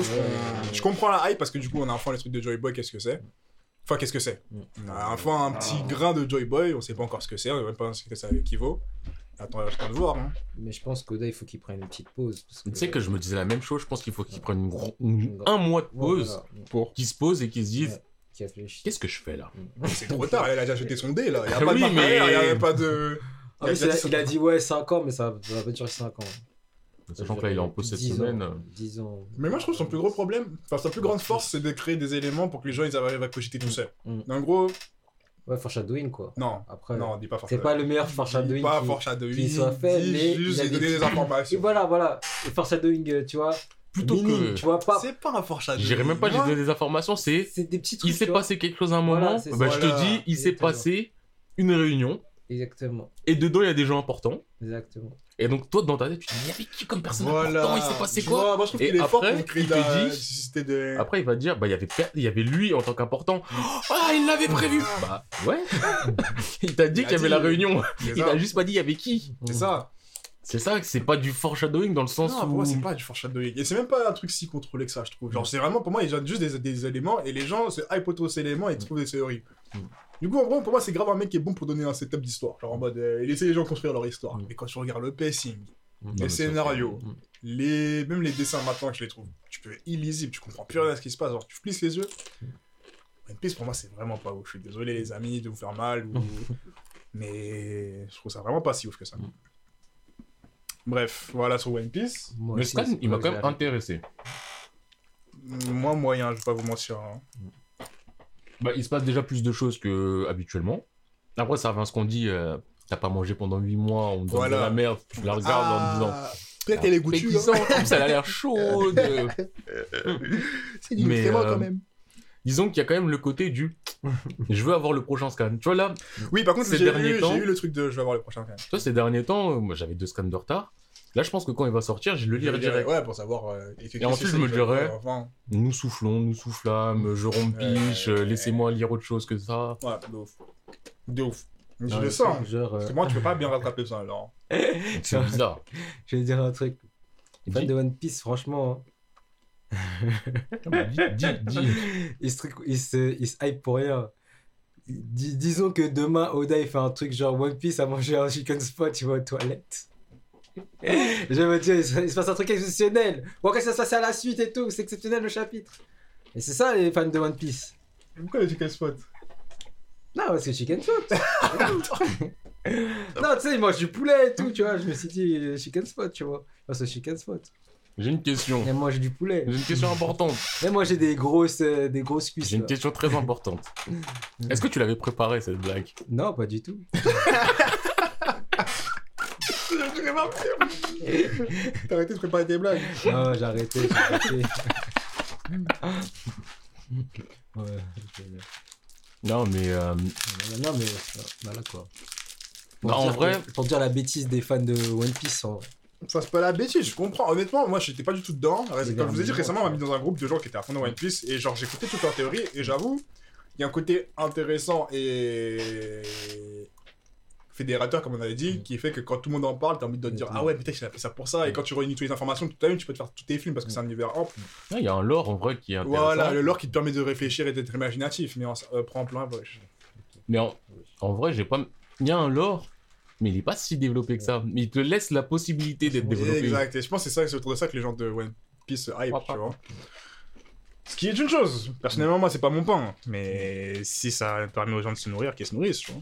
je, comprends la hype parce que du coup, on a enfin les trucs de Joy Boy, qu'est-ce que c'est? Enfin, qu'est-ce que c'est? Mm. On a enfin un petit grain de Joy Boy, on sait pas encore ce que c'est, on sait même pas ce que ça équivaut. Attends, j'attends de voir. Hein. Mais je pense qu'Oda, il faut qu'il prenne une petite pause. parce Tu sais que je me disais la même chose, je pense qu'il faut qu'il prenne une gro- une- Ouais, un mois de Ouais, pause, voilà. Pour. qu'il se pose et qu'il se dise Ouais. Qu'est-ce que je fais là? C'est trop tard, elle a déjà jeté son dé là. Il y a Ah pas oui, de il y a même pas de. Ah, il a dit ouais 5 ans, mais ça, ça va pas durer 5 ans. Sachant que là, il est en pause cette 10 semaine. Ans, 10 ans. Mais moi, je trouve que son plus gros problème, enfin, sa plus grande force, c'est de créer des éléments pour que les gens ils arrivent à cogiter tout seuls. Mm. En gros, Ouais, foreshadowing quoi. non, Après, non, dis pas c'est pas le meilleur foreshadowing. Dis pas qui- foreshadowing, qui soit fait, dis mais juste il a et des donner des petits- Et informations. voilà, voilà. Le foreshadowing, euh, tu vois, plutôt minime, que. tu vois pas. C'est pas un foreshadowing. J'irai même pas, j'ai donné des informations, c'est. C'est des petits trucs. Il s'est passé quelque chose à un Voilà, moment. c'est bah, je te Voilà. dis, il s'est passé une réunion. Exactement, Et dedans, il y a des gens importants. exactement. Et donc, toi, dans ta tête, tu te dis, il y avait qui comme personne Voilà. important Il s'est passé quoi vois, Moi, je trouve qu'il est fort pour créer il la dit- de. Après, il va dire, bah, il y avait, per- il y avait lui en tant qu'important. Ah, il l'avait prévu Bah, ouais. il t'a dit Il qu'il y a avait dit. la réunion. Il ça. a juste pas dit il y avait qui. C'est ça. C'est ça, que c'est pas du foreshadowing dans le sens Non, pour où. moi, c'est pas du foreshadowing. Et c'est même pas un truc si contrôlé que ça, je trouve. Genre, c'est vraiment, pour moi, ils ont juste des, des éléments et les gens se hype autour de ces éléments et ils trouvent des théories. Mm. Du coup, en gros, pour moi, c'est grave un mec qui est bon pour donner un setup d'histoire. Genre, en mode, euh, il essaie les gens construire leur histoire. Mm. Mais quand tu regardes le pacing, Non, les mais scénarios, c'est- les... même les dessins maintenant que je les trouve, tu peux illisible, tu comprends plus rien à ce qui se passe. Genre, tu plisses les yeux. One Piece, pour moi, c'est vraiment pas ouf. Je suis désolé, les amis, de vous faire mal. Ou... Mais je trouve ça vraiment pas si ouf que ça. Mm. Bref, voilà sur One Piece. Moi Le aussi, scan, c'est il m'a quand même intéressé. Moi, moyen, je vais pas vous mentir. hein. Bah, il se passe déjà plus de choses que habituellement. Après, ça revient à ce qu'on dit. euh, T'as pas mangé pendant 8 mois, on te donne Voilà. de la merde, tu la regardes en disant. Ah, Peut-être qu'elle est goûtue. hein. Ça, elle a l'air chaude. C'est du Mais, euh, quand même. Disons qu'il y a quand même le côté du. Je veux avoir le prochain scan. Tu vois là, Oui, par contre, j'ai eu, temps- eu le truc de je vais avoir le prochain quand même. toi, ces derniers temps, euh, moi j'avais deux scans de retard. Là, je pense que quand il va sortir, je le lirai direct. Ouais, pour savoir. euh, Et ensuite, je me dirais- Enfin, Nous soufflons, nous soufflâmes, je rompiche, euh, laissez-moi lire autre chose que ça. ouais, de ouf. De ouf. Je le sens. hein. Genre, euh, Parce que moi, tu peux pas bien rattraper ça, alors. C'est bizarre. je vais dire un truc. Fan Dis, de One Piece, franchement, dis, dis, dis. il se, truc- il se, il se hype pour rien. Dis- disons que demain, Oda, il fait un truc genre One Piece a mangé un chicken spot, tu vois, aux toilettes. Je me dire, il se, passe un truc exceptionnel. Bon, après, ça se passe à la suite et tout, c'est exceptionnel le chapitre. Et c'est ça, les fans de One Piece. Pourquoi le chicken spot? Non, parce que chicken spot. non, tu sais, il mange du poulet et tout, tu vois. Je me suis dit, chicken spot, tu vois. Parce que chicken spot. J'ai une question. Il mange du poulet. J'ai une question importante. Et moi, j'ai des grosses, euh, des grosses cuisses. J'ai une là. question très importante. Est-ce que tu l'avais préparé cette blague? Non, pas du tout. T'as arrêté de préparer tes blagues. Non, j'ai arrêté, j'ai arrêté. ouais, je- Non, mais euh, non, mais euh, voilà quoi. Pour Bah, en dire vrai- que- pour dire la bêtise des fans de One Piece, en vrai. Ça c'est pas la bêtise, je comprends. Honnêtement, moi j'étais pas du tout dedans. Comme je vous ai dit récemment, on m'a mis dans un groupe de gens qui étaient à fond dans One Piece et genre j'ai écouté toute leur théorie et j'avoue, il y a un côté intéressant et fédérateur comme on avait dit qui fait que quand tout le monde en parle, t'as envie de te dire Mhm. ah ouais peut-être qu'il a fait ça pour ça et quand tu réunis toutes les informations tout à l'heure tu peux te faire tous tes films parce que c'est un univers ample. il y a un lore en vrai qui est intéressant. Voilà, le lore qui te permet de réfléchir et d'être imaginatif mais on euh, prend plein wesh. Mais en, en vrai, j'ai pas. Il y a un lore, mais il est pas si développé que ça. Mais il te laisse la possibilité d'être développé. Exact, et je pense que c'est ça, c'est autour de ça que les gens de One Piece hype, tu vois. Ce qui est une chose. Personnellement, moi, c'est pas mon pain. Mais si ça permet aux gens de se nourrir, qu'ils se nourrissent, tu vois.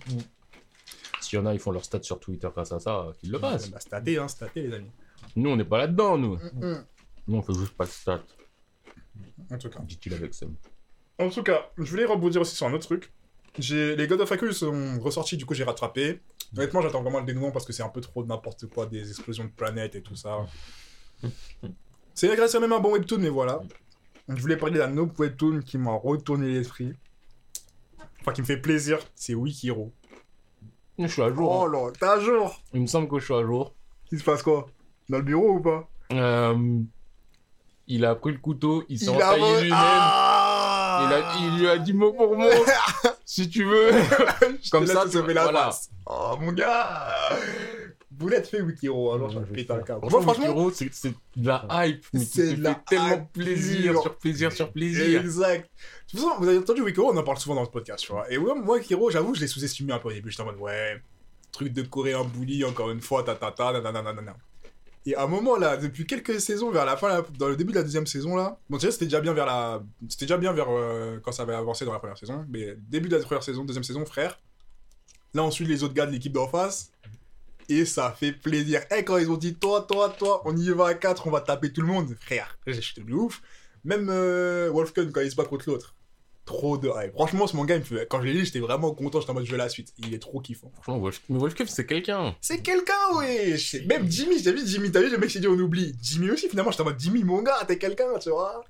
S'il y en a, ils font leur stats sur Twitter grâce à ça, qu'ils le fassent. Bah, staté, hein, staté, les amis. Nous, on n'est pas là-dedans, nous. Mm, Nous, on fait juste pas de stats. En tout cas. Dit-il avec Sam. En tout cas, je voulais rebondir aussi sur un autre truc. J'ai... Les God of Haikyuu sont ressortis, du coup, j'ai rattrapé. Honnêtement, j'attends vraiment le dénouement parce que c'est un peu trop de n'importe quoi, des explosions de planètes et tout ça. C'est agressé même un bon webtoon, mais voilà. Je voulais parler d'un autre webtoon qui m'a retourné l'esprit. Enfin, qui me fait plaisir, c'est Wikiro. Je suis à jour. Oh là, t'es à jour Il me semble que je suis à jour. Il se passe quoi? Dans le bureau ou pas? Euh, il a pris le couteau, il s'est entaillé lui-même. Ah Il, a- il lui a dit mot pour mot. si tu veux. Comme ça, tu- sauver la voilà. Oh mon gars Boulette fait Wikiro, alors je vais Ouais, péter un câble. Moi Franchement, c'est c'est de la hype. Mais C'est tellement hype plaisir pure. sur plaisir sur plaisir. exact. De toute façon, vous avez entendu Wikiro, on en parle souvent dans ce podcast, tu vois. Et ouais, moi Wikiro, j'avoue, je l'ai sous-estimé un peu au début. J'étais en mode, ouais, truc de coréen bully, encore une fois, ta ta ta, nanana, nanana. Et à un moment là, depuis quelques saisons, vers la fin, là, dans le début de la deuxième saison là, bon déjà c'était déjà bien vers la, c'était déjà bien vers euh, quand ça avait avancé dans la première saison, mais début de la première saison, deuxième saison, frère. Là on suit les autres gars de l'équipe d'en face. Et ça fait plaisir. Et quand ils ont dit toi, toi, toi, on y va à 4, on va taper tout le monde, frère. J'étais de ouf. Même euh, Wolfken quand il se bat contre l'autre. Trop de hype. Franchement, ce manga, il me fait- quand je l'ai lu, j'étais vraiment content. J'étais en mode, je veux la suite. Il est trop kiffant. Franchement, Wolf... mais Wolfcave, c'est quelqu'un. C'est quelqu'un. C'est- Même Jimmy, j'ai vu Jimmy, t'as vu, le mec s'est dit, on oublie. Jimmy aussi, finalement, j'étais en mode, Jimmy, mon gars, t'es quelqu'un, tu vois.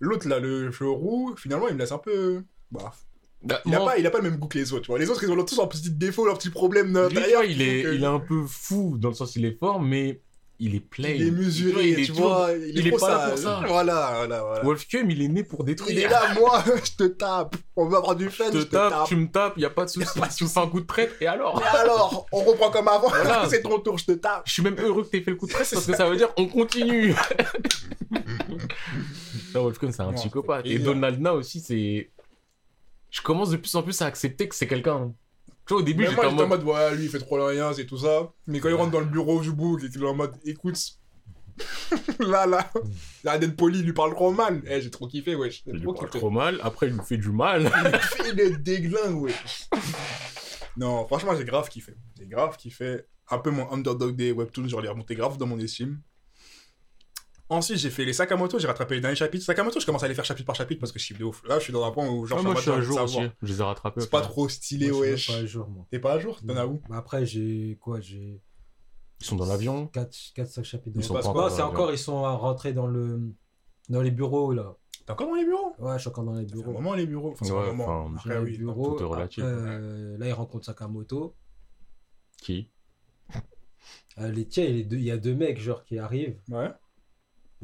L'autre, là, le cheveu roux, finalement, il me laisse un peu. Bah, Bah, il, a moi, pas, il a pas le même goût que les autres, tu vois. Les autres, ils ont tous leurs petits défauts, leurs petits problèmes lui, vois, il est, que- il est un peu fou dans le sens il est fort, mais il est plain. il est mesuré, il est tu toujours- vois. Il, il est trop pas là pour ça. Voilà, voilà, voilà. Il est né pour Il détruire. est là, moi, je te tape. On veut avoir du fun, Je je te tape, tu me tapes, y a pas de souci. pas de Tu fais un coup de traite, et alors Et alors, on reprend comme avant. Voilà. c'est ton tour, je te tape. Je suis même heureux que t'aies fait le coup de traite parce que ça veut dire on continue. non, Wolfcave, c'est un Non, psychopathe. Et. Donald Na aussi, c'est. Je commence de plus en plus à accepter que c'est quelqu'un. Tu vois, au début, j'étais en j'étais en mode. mode, ouais, lui, il fait trop rien, c'est tout ça. Mais quand il rentre dans le bureau du book et qu'il est en mode, écoute, là, là, arrête d'être poli, il lui parle trop mal. Eh, j'ai trop kiffé, wesh. Il J'ai lui trop parle kiffé. trop mal, après il lui fait du mal. Il est déglingue, wesh. Non, franchement, j'ai grave kiffé. J'ai grave kiffé. Un peu mon underdog des webtoons, genre, il est remonté grave dans mon estime. Ensuite, j'ai fait les Sakamoto, j'ai rattrapé les derniers chapitres. Sakamoto, je commence à les faire chapitre par chapitre parce que je suis de ouf. Là, je suis dans un point où, genre, Ah, moi je suis à jour aussi, je les ai rattrapés. C'est pas trop stylé, Moi, wesh. pas à jour, moi. T'es pas à jour? T'en as où? Bah Après, j'ai quoi J'ai Ils sont dans l'avion. 4-5 chapitres. Ils de sont pas encore c'est encore, ils sont rentrés dans le dans les bureaux là. T'es encore dans les bureaux? Ouais, je suis encore dans les bureaux. moment les bureaux. Enfin, c'est Ouais, moment. enfin, Après, oui. bureaux. tout est relatif, Après, euh, là, ils rencontrent Sakamoto. Qui? Euh, les tiens, il y a deux- il y a deux mecs genre qui arrivent. Ouais.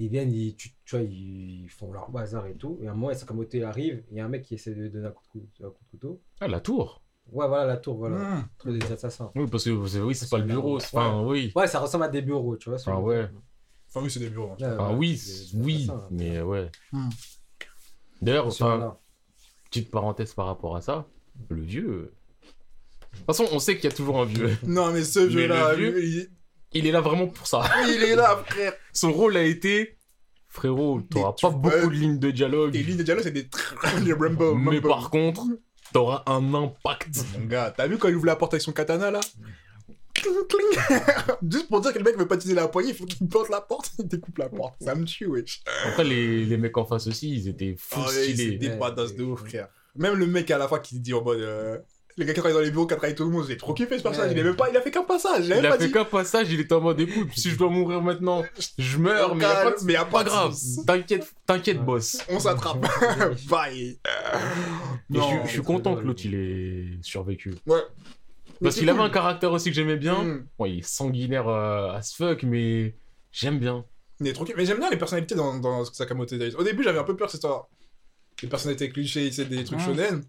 Ils viennent, ils, tu, tu vois, ils font leur bazar et tout. Et à un moment, Sakamoto il arrive. Il y a un mec qui essaie de donner un coup de, cou- un coup de couteau. Ah, la tour. Ouais, voilà la tour, voilà. Mmh. Truc des assassins. Oui, parce que c'est- oui, c'est pas le bureau. c'est- Enfin, oui. Ouais, ça ressemble à des bureaux, tu vois. Enfin, ouais. Enfin, oui, c'est des bureaux. hein. Ouais, Enfin, ouais, oui, des- des oui, assassins. mais ouais. Hmm. D'ailleurs, enfin, petite parenthèse par rapport à ça, le vieux. De toute façon, on sait qu'il y a toujours un vieux. Non, mais ce jeu-là, le vieux- lui, il... Il est là vraiment pour ça. il est là, frère. Son rôle a été. Frérot, t'auras pas beaucoup de lignes de dialogue. Tes lignes de dialogue, c'est des, des Rambo. Mais par contre, t'auras un impact. Mon gars, t'as vu quand il ouvre la porte avec son katana, là? Juste pour dire que le mec veut pas utiliser la poignée, il faut qu'il porte la porte, il découpe la porte. Ça me tue, wesh. Après, les, les mecs en face aussi, ils étaient fous Ah ouais, c'est stylés. des Ouais, badass de ouf, frère. Même le mec à la fin qui dit en mode. euh, Le gars qui travaille dans les bureaux, qui a travaillé tout le monde, j'ai trop kiffé ce personnage. Ouais. Il, pas, il a fait qu'un passage, Il même a pas fait dit. qu'un passage, il était en mode écoute, si je dois mourir maintenant, je meurs, mais y a pas, de- mais y a pas grave. T'inquiète, t'inquiète, boss. On s'attrape. Bye. Je, Non, suis- je suis content que l'autre il ait survécu. Ouais. Parce qu'il avait un caractère aussi que j'aimais bien. Mm. Bon, il est sanguinaire euh, as fuck, mais j'aime bien. Il est trop. Mais j'aime bien les personnalités dans, dans Sakamoto Days. Au début, j'avais un peu peur, cette histoire. Les personnalités clichés, c'est des trucs Ouais. shonen.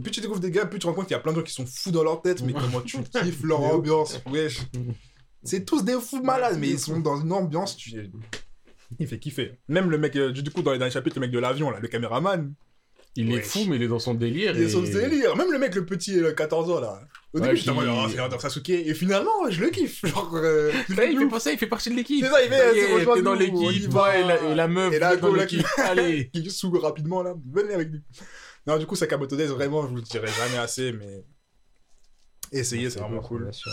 Plus tu découvres des gars, plus tu te rends compte qu'il y a plein de gens qui sont fous dans leur tête, mais comment tu kiffes leur ambiance. Wesh. C'est tous des fous malades, mais ils sont dans une ambiance. Tu... Il fait kiffer. Même le mec, euh, du coup, dans les derniers chapitres, le mec de l'avion, là, le caméraman, Il est fou, mais il est dans son délire. il est sur ce délire. Même le mec, le petit, le 14 ans, là. Au début, j'étais en mode, oh, Sasuke. Et finalement, je le kiffe. Genre, euh, il fait pas ça, il fait partie de l'équipe. C'est ça, il fait, T'es dans l'équipe, et la, et la meuf, Et la dans l'équipe. Allez. qui s'ouvre rapidement là, venez avec nous. Non, du coup, Sakamoto Days, vraiment, je vous le dirai jamais assez, mais essayez, c'est vraiment cool. Bien sûr.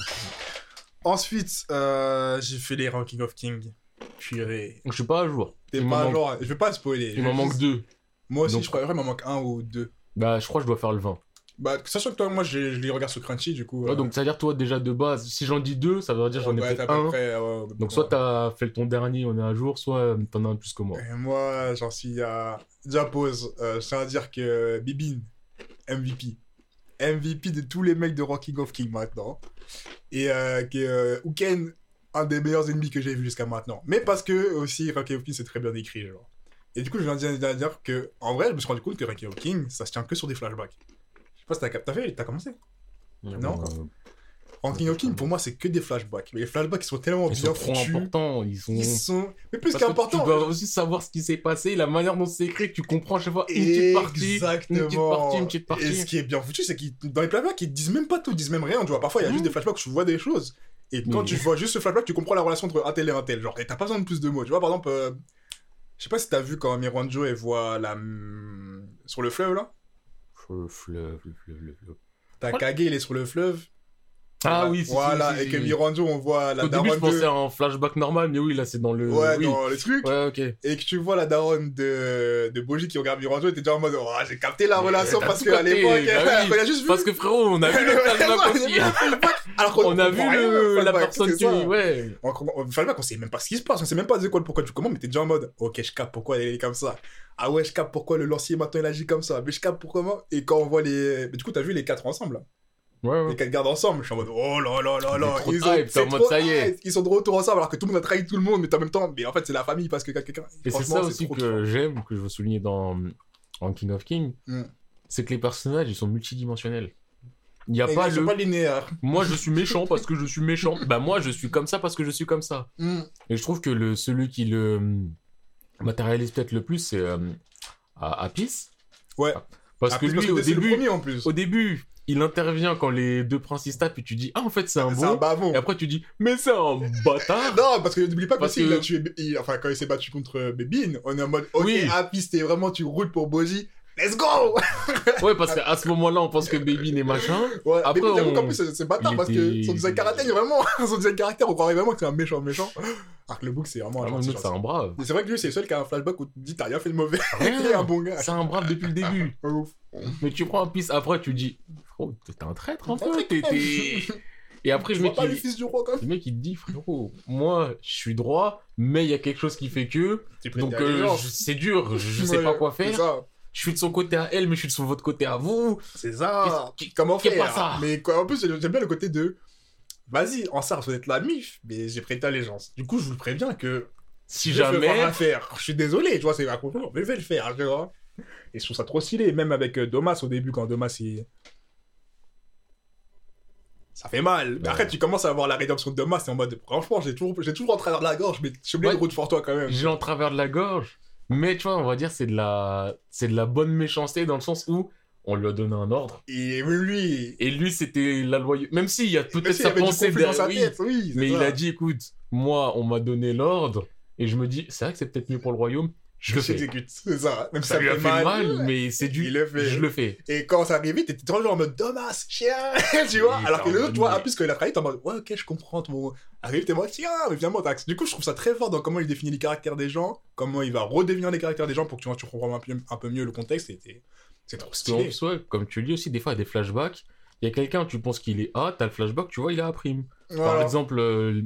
Ensuite, euh, j'ai fait les Ranking of King. Purée. Je suis pas à jour. T'es Il pas je vais pas spoiler. Il m'en manque deux. Moi aussi, Donc- je crois qu'il m'en manque un ou deux. Bah, je crois que je dois faire le 20. Bah, sachant que toi, moi, je, je les regarde sur Crunchy, du coup. Ouais, euh, donc, ça veut dire, toi, déjà de base, si j'en dis deux, ça veut dire j'en ai peut-être un. près, ouais, Donc, soit t'as fait ton dernier, on est à jour, soit t'en as un plus que moi. Et moi, j'en suis à. Déjà, pause. Euh, je tiens à dire que Bibin, MVP. MVP de tous les mecs de Ranking of King maintenant. Et euh, que euh, Uken, un des meilleurs ennemis que j'ai vu jusqu'à maintenant. Mais parce que aussi, Ranking of King, c'est très bien écrit, genre. Et du coup, je viens de dire, de dire que, en vrai, je me suis rendu compte que Ranking of King, ça se tient que sur des flashbacks. Pas si t'as fait, t'as commencé? Non. Euh, Ranking of King, pour moi, c'est que des flashbacks. Mais les flashbacks, ils sont tellement Ils bien sont trop foutus. importants. Ils sont. Ils sont. Mais plus que qu'importants. Tu dois aussi savoir ce qui s'est passé, la manière dont c'est écrit, que tu comprends à chaque fois une petite partie. Exactement. une petite partie, une petite partie. Et ce qui est bien foutu, c'est qu'ils dans les flashbacks, ils disent même pas tout, ils disent même rien. Tu vois, parfois il y a juste des flashbacks où tu vois des choses. Et quand tu vois juste ce flashback, tu comprends la relation entre un tel et un tel. Genre, et t'as pas besoin de plus de mots. Tu vois, par exemple, euh, je sais pas si t'as vu quand Miranjo elle voit la hum, sur le fleuve là. Le fleuve, le fleuve, le fleuve. T'as Kage, il est sur le fleuve. Ah oui, si, si, Voilà, si, et si, que oui. Miranjo, on voit la Au début, je daronne pensais de... un flashback normal, mais oui, là, c'est dans le. Ouais, oui. dans le truc. Ouais, ok. Et que tu vois la daronne de, de Boji qui regarde Miranjo, et t'es déjà en mode, oh, j'ai capté la Mais relation parce qu'à l'époque, bah oui. on a juste vu. Parce que frérot, on a vu le flashback aussi. Alors qu'on On a vu le, la personne qui. Ouais. On, sait même pas ce qui se passe, on sait même pas de quoi pourquoi du comment, mais t'es déjà en mode, ok, je capte pourquoi elle est comme ça. Ah ouais, je capte pourquoi le lancier maintenant il agit comme ça. Mais je capte pourquoi. moi. Et quand on voit les. Mais du coup, t'as vu les quatre ensemble. Ouais, ouais. Les quatre gardes ensemble. Je suis en mode, oh là là là là. Ils, ont- hype, mode, ça y est. Ils sont de retour ensemble alors que tout le monde a trahi tout le monde, mais en même temps, mais en fait, c'est la famille parce que quelqu'un. Et c'est ça aussi que j'aime, que je veux souligner dans en King of King, Mm. c'est que les personnages, ils sont multidimensionnels. Il n'y a pas le. pas linéaires. Moi, je suis méchant parce que je suis méchant. Bah, moi, je suis comme ça parce que je suis comme ça. Mm. Et je trouve que le, celui qui le hum, matérialise peut-être le plus, c'est euh, à- Apis. Ouais. Parce Ah, que lui, au début, premier en plus. au début, il intervient quand les deux princes tapent et tu dis, ah, en fait, c'est un bon. bavon. Et après, tu dis, mais c'est un bâtard. Non, parce que n'oublie pas que Parce que- il a tué. il- enfin, quand il s'est battu contre Bébine, on est en mode, ok, Oui. Happy, c'était vraiment, tu roules pour Boji. Let's go! Ouais, parce qu'à ce moment-là, on pense que Baby n'est machin. Ouais, Après, mais on- qu'en plus, c'est bâtard il parce que son design caractère, il est vraiment. son design caractère, on croirait vraiment que c'est un méchant méchant. Alors que le book, c'est vraiment un Vraiment, gentil. c'est un brave. C'est vrai que lui, c'est le seul qui a un flashback où tu te dis, t'as rien fait de mauvais. T'es un bon gars. C'est un brave depuis le début. Mais tu prends un piste, après, tu dis, frérot, t'es un traître un peu. t'es- même. t'es- Et après, Je je vois me pas le dis. fils du roi, quand même. Le mec il te dit frérot, moi je suis droit, mais il y a quelque chose qui fait que donc euh, c'est dur, je, je sais Ouais, pas quoi C'est faire. ça. Je suis de son côté à elle, mais je suis de son votre côté à vous. C'est ça. Qu'est-ce- Comment faire pas ça? Mais quoi, en plus, j'aime bien le côté de. Vas-y, en ça, vous êtes la mif, mais j'ai prêté allégeance. Du coup, je vous préviens que Si je vais jamais, faire. Je suis désolé, tu vois, c'est complètement, mais je vais le faire, tu vois. Et je trouve ça trop stylé, même avec euh, Domas au début, quand Domas il. Ça fait mal. Mais Ouais. après, tu commences à avoir la rédemption de Domas, c'est en mode, franchement, j'ai toujours, j'ai toujours en travers de la gorge, mais je suis obligé Ouais. de route pour toi quand même. j'ai en travers de la gorge, mais tu vois, on va dire c'est de la c'est de la bonne méchanceté dans le sens où on lui a donné un ordre. Et lui. et lui c'était la loyauté. Même s'il y a peut-être sa pensée derrière, oui, mais il a dit écoute, moi on m'a donné l'ordre. Et je me dis c'est vrai que c'est peut-être mieux pour le royaume, je le fais. J'exécute, c'est ça. Même si Ça lui a fait mal, mais c'est du Il le fait. je le fais. Et quand ça arrivait, t'étais toujours en mode Domas, chien, tu vois. Alors que l'autre, mode, tu vois, mais- en plus, quand il a trahi, t'es en mode, ouais, ok, je comprends ton. Arrive, t'es en mode, tiens, mais finalement, t'as. Du coup, je trouve ça très fort dans comment il définit les caractères des gens, comment il va redéfinir les caractères des gens pour que tu, vois, tu comprends un peu, un peu mieux le contexte. et C'est trop stylé. plus, ouais, comme tu le dis aussi, des fois, il y a des flashbacks. Il y a quelqu'un, tu penses qu'il est A, t'as le flashback, tu vois, il est A prime. Par exemple, euh,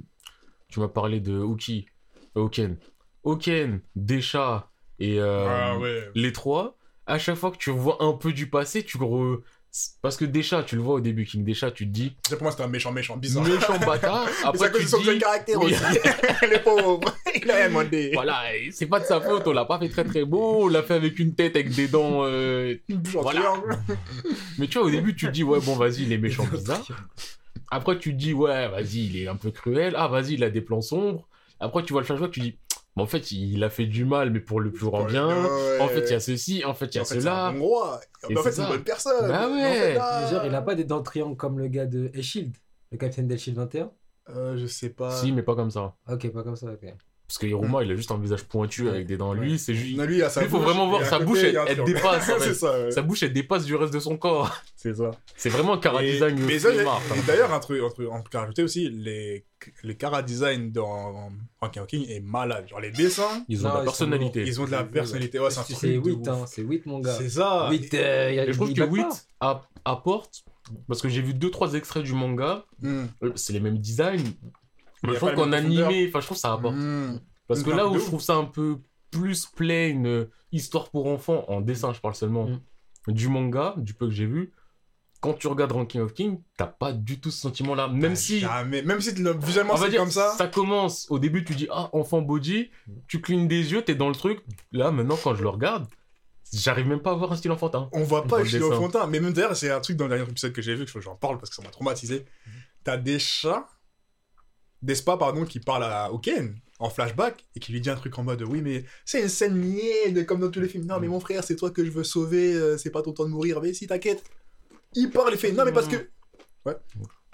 tu m'as parlé de Uki, Oken. Oken, Desha et euh, Ah ouais. les trois, à chaque fois que tu vois un peu du passé, tu re... Parce que Desha, tu le vois au début, King Desha, tu te dis, C'est pour moi, c'était un méchant, méchant, bizarre. méchant bâtard. Après, tu son dis, caractère Oui. aussi. Le pauvre. Il a rien demandé. voilà, c'est pas de sa faute, on l'a pas fait très très beau, on l'a fait avec une tête, avec des dents. euh, Voilà. Mais tu vois, au début, tu te dis, ouais, bon, vas-y, il est méchant, bizarre. Après, tu te dis, ouais, vas-y, il est un peu cruel. Ah, vas-y, il a des plans sombres. Après, tu vois le flashback, tu dis, mais en fait, il a fait du mal, mais pour le plus grand bien. Ouais. En fait, il y a ceci, en fait, il y a En fait, c'est cela. un bon roi. Et Mais en fait, c'est une bonne personne. Bah en ouais. fait, là- Mais genre, il a pas des dents triangles comme le gars de Shield, le capitaine d'El-Shield 21 Euh, je sais pas. Si, mais pas comme ça. Ok, pas comme ça, ok. Parce que Hiruma, il a juste un visage pointu avec des dents. Lui, c'est juste. Non, lui, il a sa Lui, faut bouche, vraiment voir sa côté, bouche, elle- elle dépasse, ça. ouais. Sa bouche, elle dépasse du reste de son corps. C'est ça. C'est vraiment un cara Et- design. mais d'ailleurs, un truc, un truc, en tout cas, rajouter aussi, les, les cara design dans Ranking of King est malade. Genre, les dessins, Ils ont de ils la sont personnalité. ils ont de la personnalité. Ouais, c'est un C'est truc. de 8, ouf. hein, c'est 8, mon gars. C'est ça. 8, euh, il y a Et je trouve que back 8 pas. app- apporte, parce que j'ai vu 2-3 extraits du manga, Hmm. euh, c'est les mêmes designs, Mais je trouve qu'en animé, enfin je trouve que ça apporte. Hmm. Parce que là où je trouve ça un peu plus plain, euh, histoire pour enfants, en dessin je parle seulement, Mm. du manga, du peu que j'ai vu, quand tu regardes Ranking of King, t'as pas du tout ce sentiment-là. Même Ah, si, Jamais. Même si le- visuellement on va c'est dire, comme ça. ça commence, au début tu dis, ah, enfant body, tu clignes des yeux, t'es dans le truc. Là maintenant quand je le regarde, j'arrive même pas à voir un style enfantin. On voit pas le le chien dessin. enfantin. Mais même d'ailleurs, c'est un truc dans le dernier épisode que j'ai vu, que j'en parle parce que ça m'a traumatisé. T'as des chats, des spas, pardon, qui parlent à Oken en flashback et qui lui dit un truc en mode oui, mais c'est une scène mienne, comme dans tous les films. Non, mais mon frère, c'est toi que je veux sauver, euh, c'est pas ton temps de mourir. Mais si, t'inquiète. Il parle, il fait non, mais parce que. Ouais.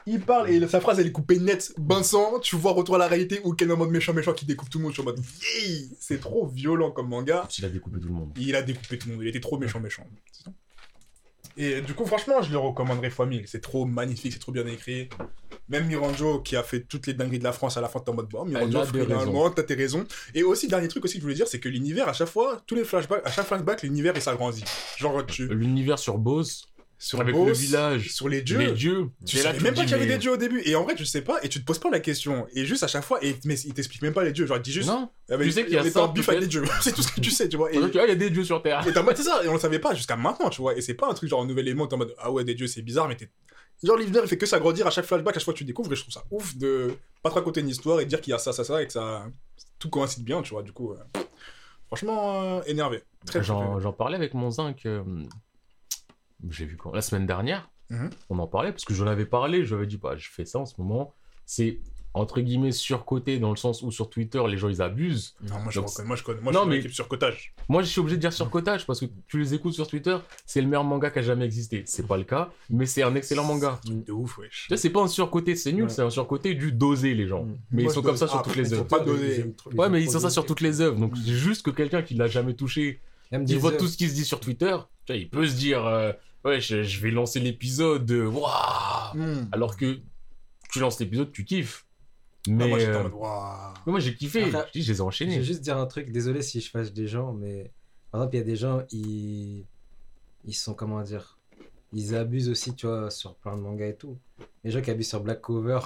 Il parle et sa phrase elle est coupée net, bain sang, tu vois retour à la réalité où Ken en mode méchant méchant qui découpe tout le monde, je suis en mode yeah c'est trop violent comme manga. Il a découpé tout le monde. Il a découpé tout le monde, il était trop méchant, méchant. Et du coup, franchement, je le recommanderais fois mille. C'est trop magnifique, c'est trop bien écrit. Même Miranjo qui a fait toutes les dingueries de la France à la fin, t'es en mode bon, Miranjo, finalement, t'as tes raisons. Et aussi, dernier truc aussi que je voulais dire, c'est que l'univers, à chaque fois, tous les flashbacks, à chaque flashback, l'univers il s'agrandit. Genre, tu. L'univers sur Boss, Sur avec le village, sur les dieux. les dieux. Tu tu même pas qu'il y avait des dieux au début. Et en vrai, tu sais pas, et tu te poses pas la question. Et juste à chaque fois, et, mais il t'explique même pas les dieux. Genre, il dit juste. Non, ah, mais tu sais qu'il y a ça, en bif avec les dieux. c'est tout ce que tu sais, tu vois. Et, ah, il y a des dieux sur Terre. et t'es en mode, c'est ça. Et on le savait pas jusqu'à maintenant, tu vois. Et c'est pas un truc genre un nouvel élément. T'es en mode, ah ouais, des dieux, c'est bizarre, mais t'es. Genre, l'univers, il fait que s'agrandir à chaque flashback, à chaque fois que tu découvres. Et je trouve ça ouf de pas te raconter une histoire et dire qu'il y a ça, ça, ça, et que ça. Tout coïncide bien, tu vois. Du coup, euh, franchement, euh, énervé. Très, j'en parlais avec mon zinc. euh, J'ai vu quand? La semaine dernière, Mhm. on en parlait parce que j'en avais parlé. Je lui avais dit, bah, je fais ça en ce moment. C'est entre guillemets surcoté dans le sens où sur Twitter, les gens ils abusent. Non, moi, je Donc, reconnais. Moi, je connais. Moi, Non, je mais- l'équipe surcotage. Moi, je suis obligé de dire surcotage parce que tu les écoutes sur Twitter, c'est le meilleur manga qui a jamais existé. C'est pas le cas, mais c'est un excellent manga. De ouf, wesh. Tu sais, c'est pas un surcoté, c'est nul, Ouais. c'est un surcoté du doser les gens. Mm. Mais Moi, ils sont comme dose- ça sur ah, toutes les œuvres. pas doser. Ouais, mais ils sont ça sur toutes les œuvres. Donc, c'est juste que quelqu'un qui l'a jamais touché, il voit tout ce qui se dit sur Twitter, il peut se dire, euh, ouais, je, je vais lancer l'épisode, waouh Hmm. Alors que tu lances l'épisode, tu kiffes. Ah, Mais, moi, j'étais en euh, mode, waouh. mais moi, j'ai kiffé. Après, je dis, je les ai Je enchaînés. vais juste dire un truc, désolé si je fâche des gens, mais par exemple, il y a des gens, ils, ils sont, comment dire, ils abusent aussi, tu vois, sur plein de mangas et tout. Les gens qui abusent sur Black Cover.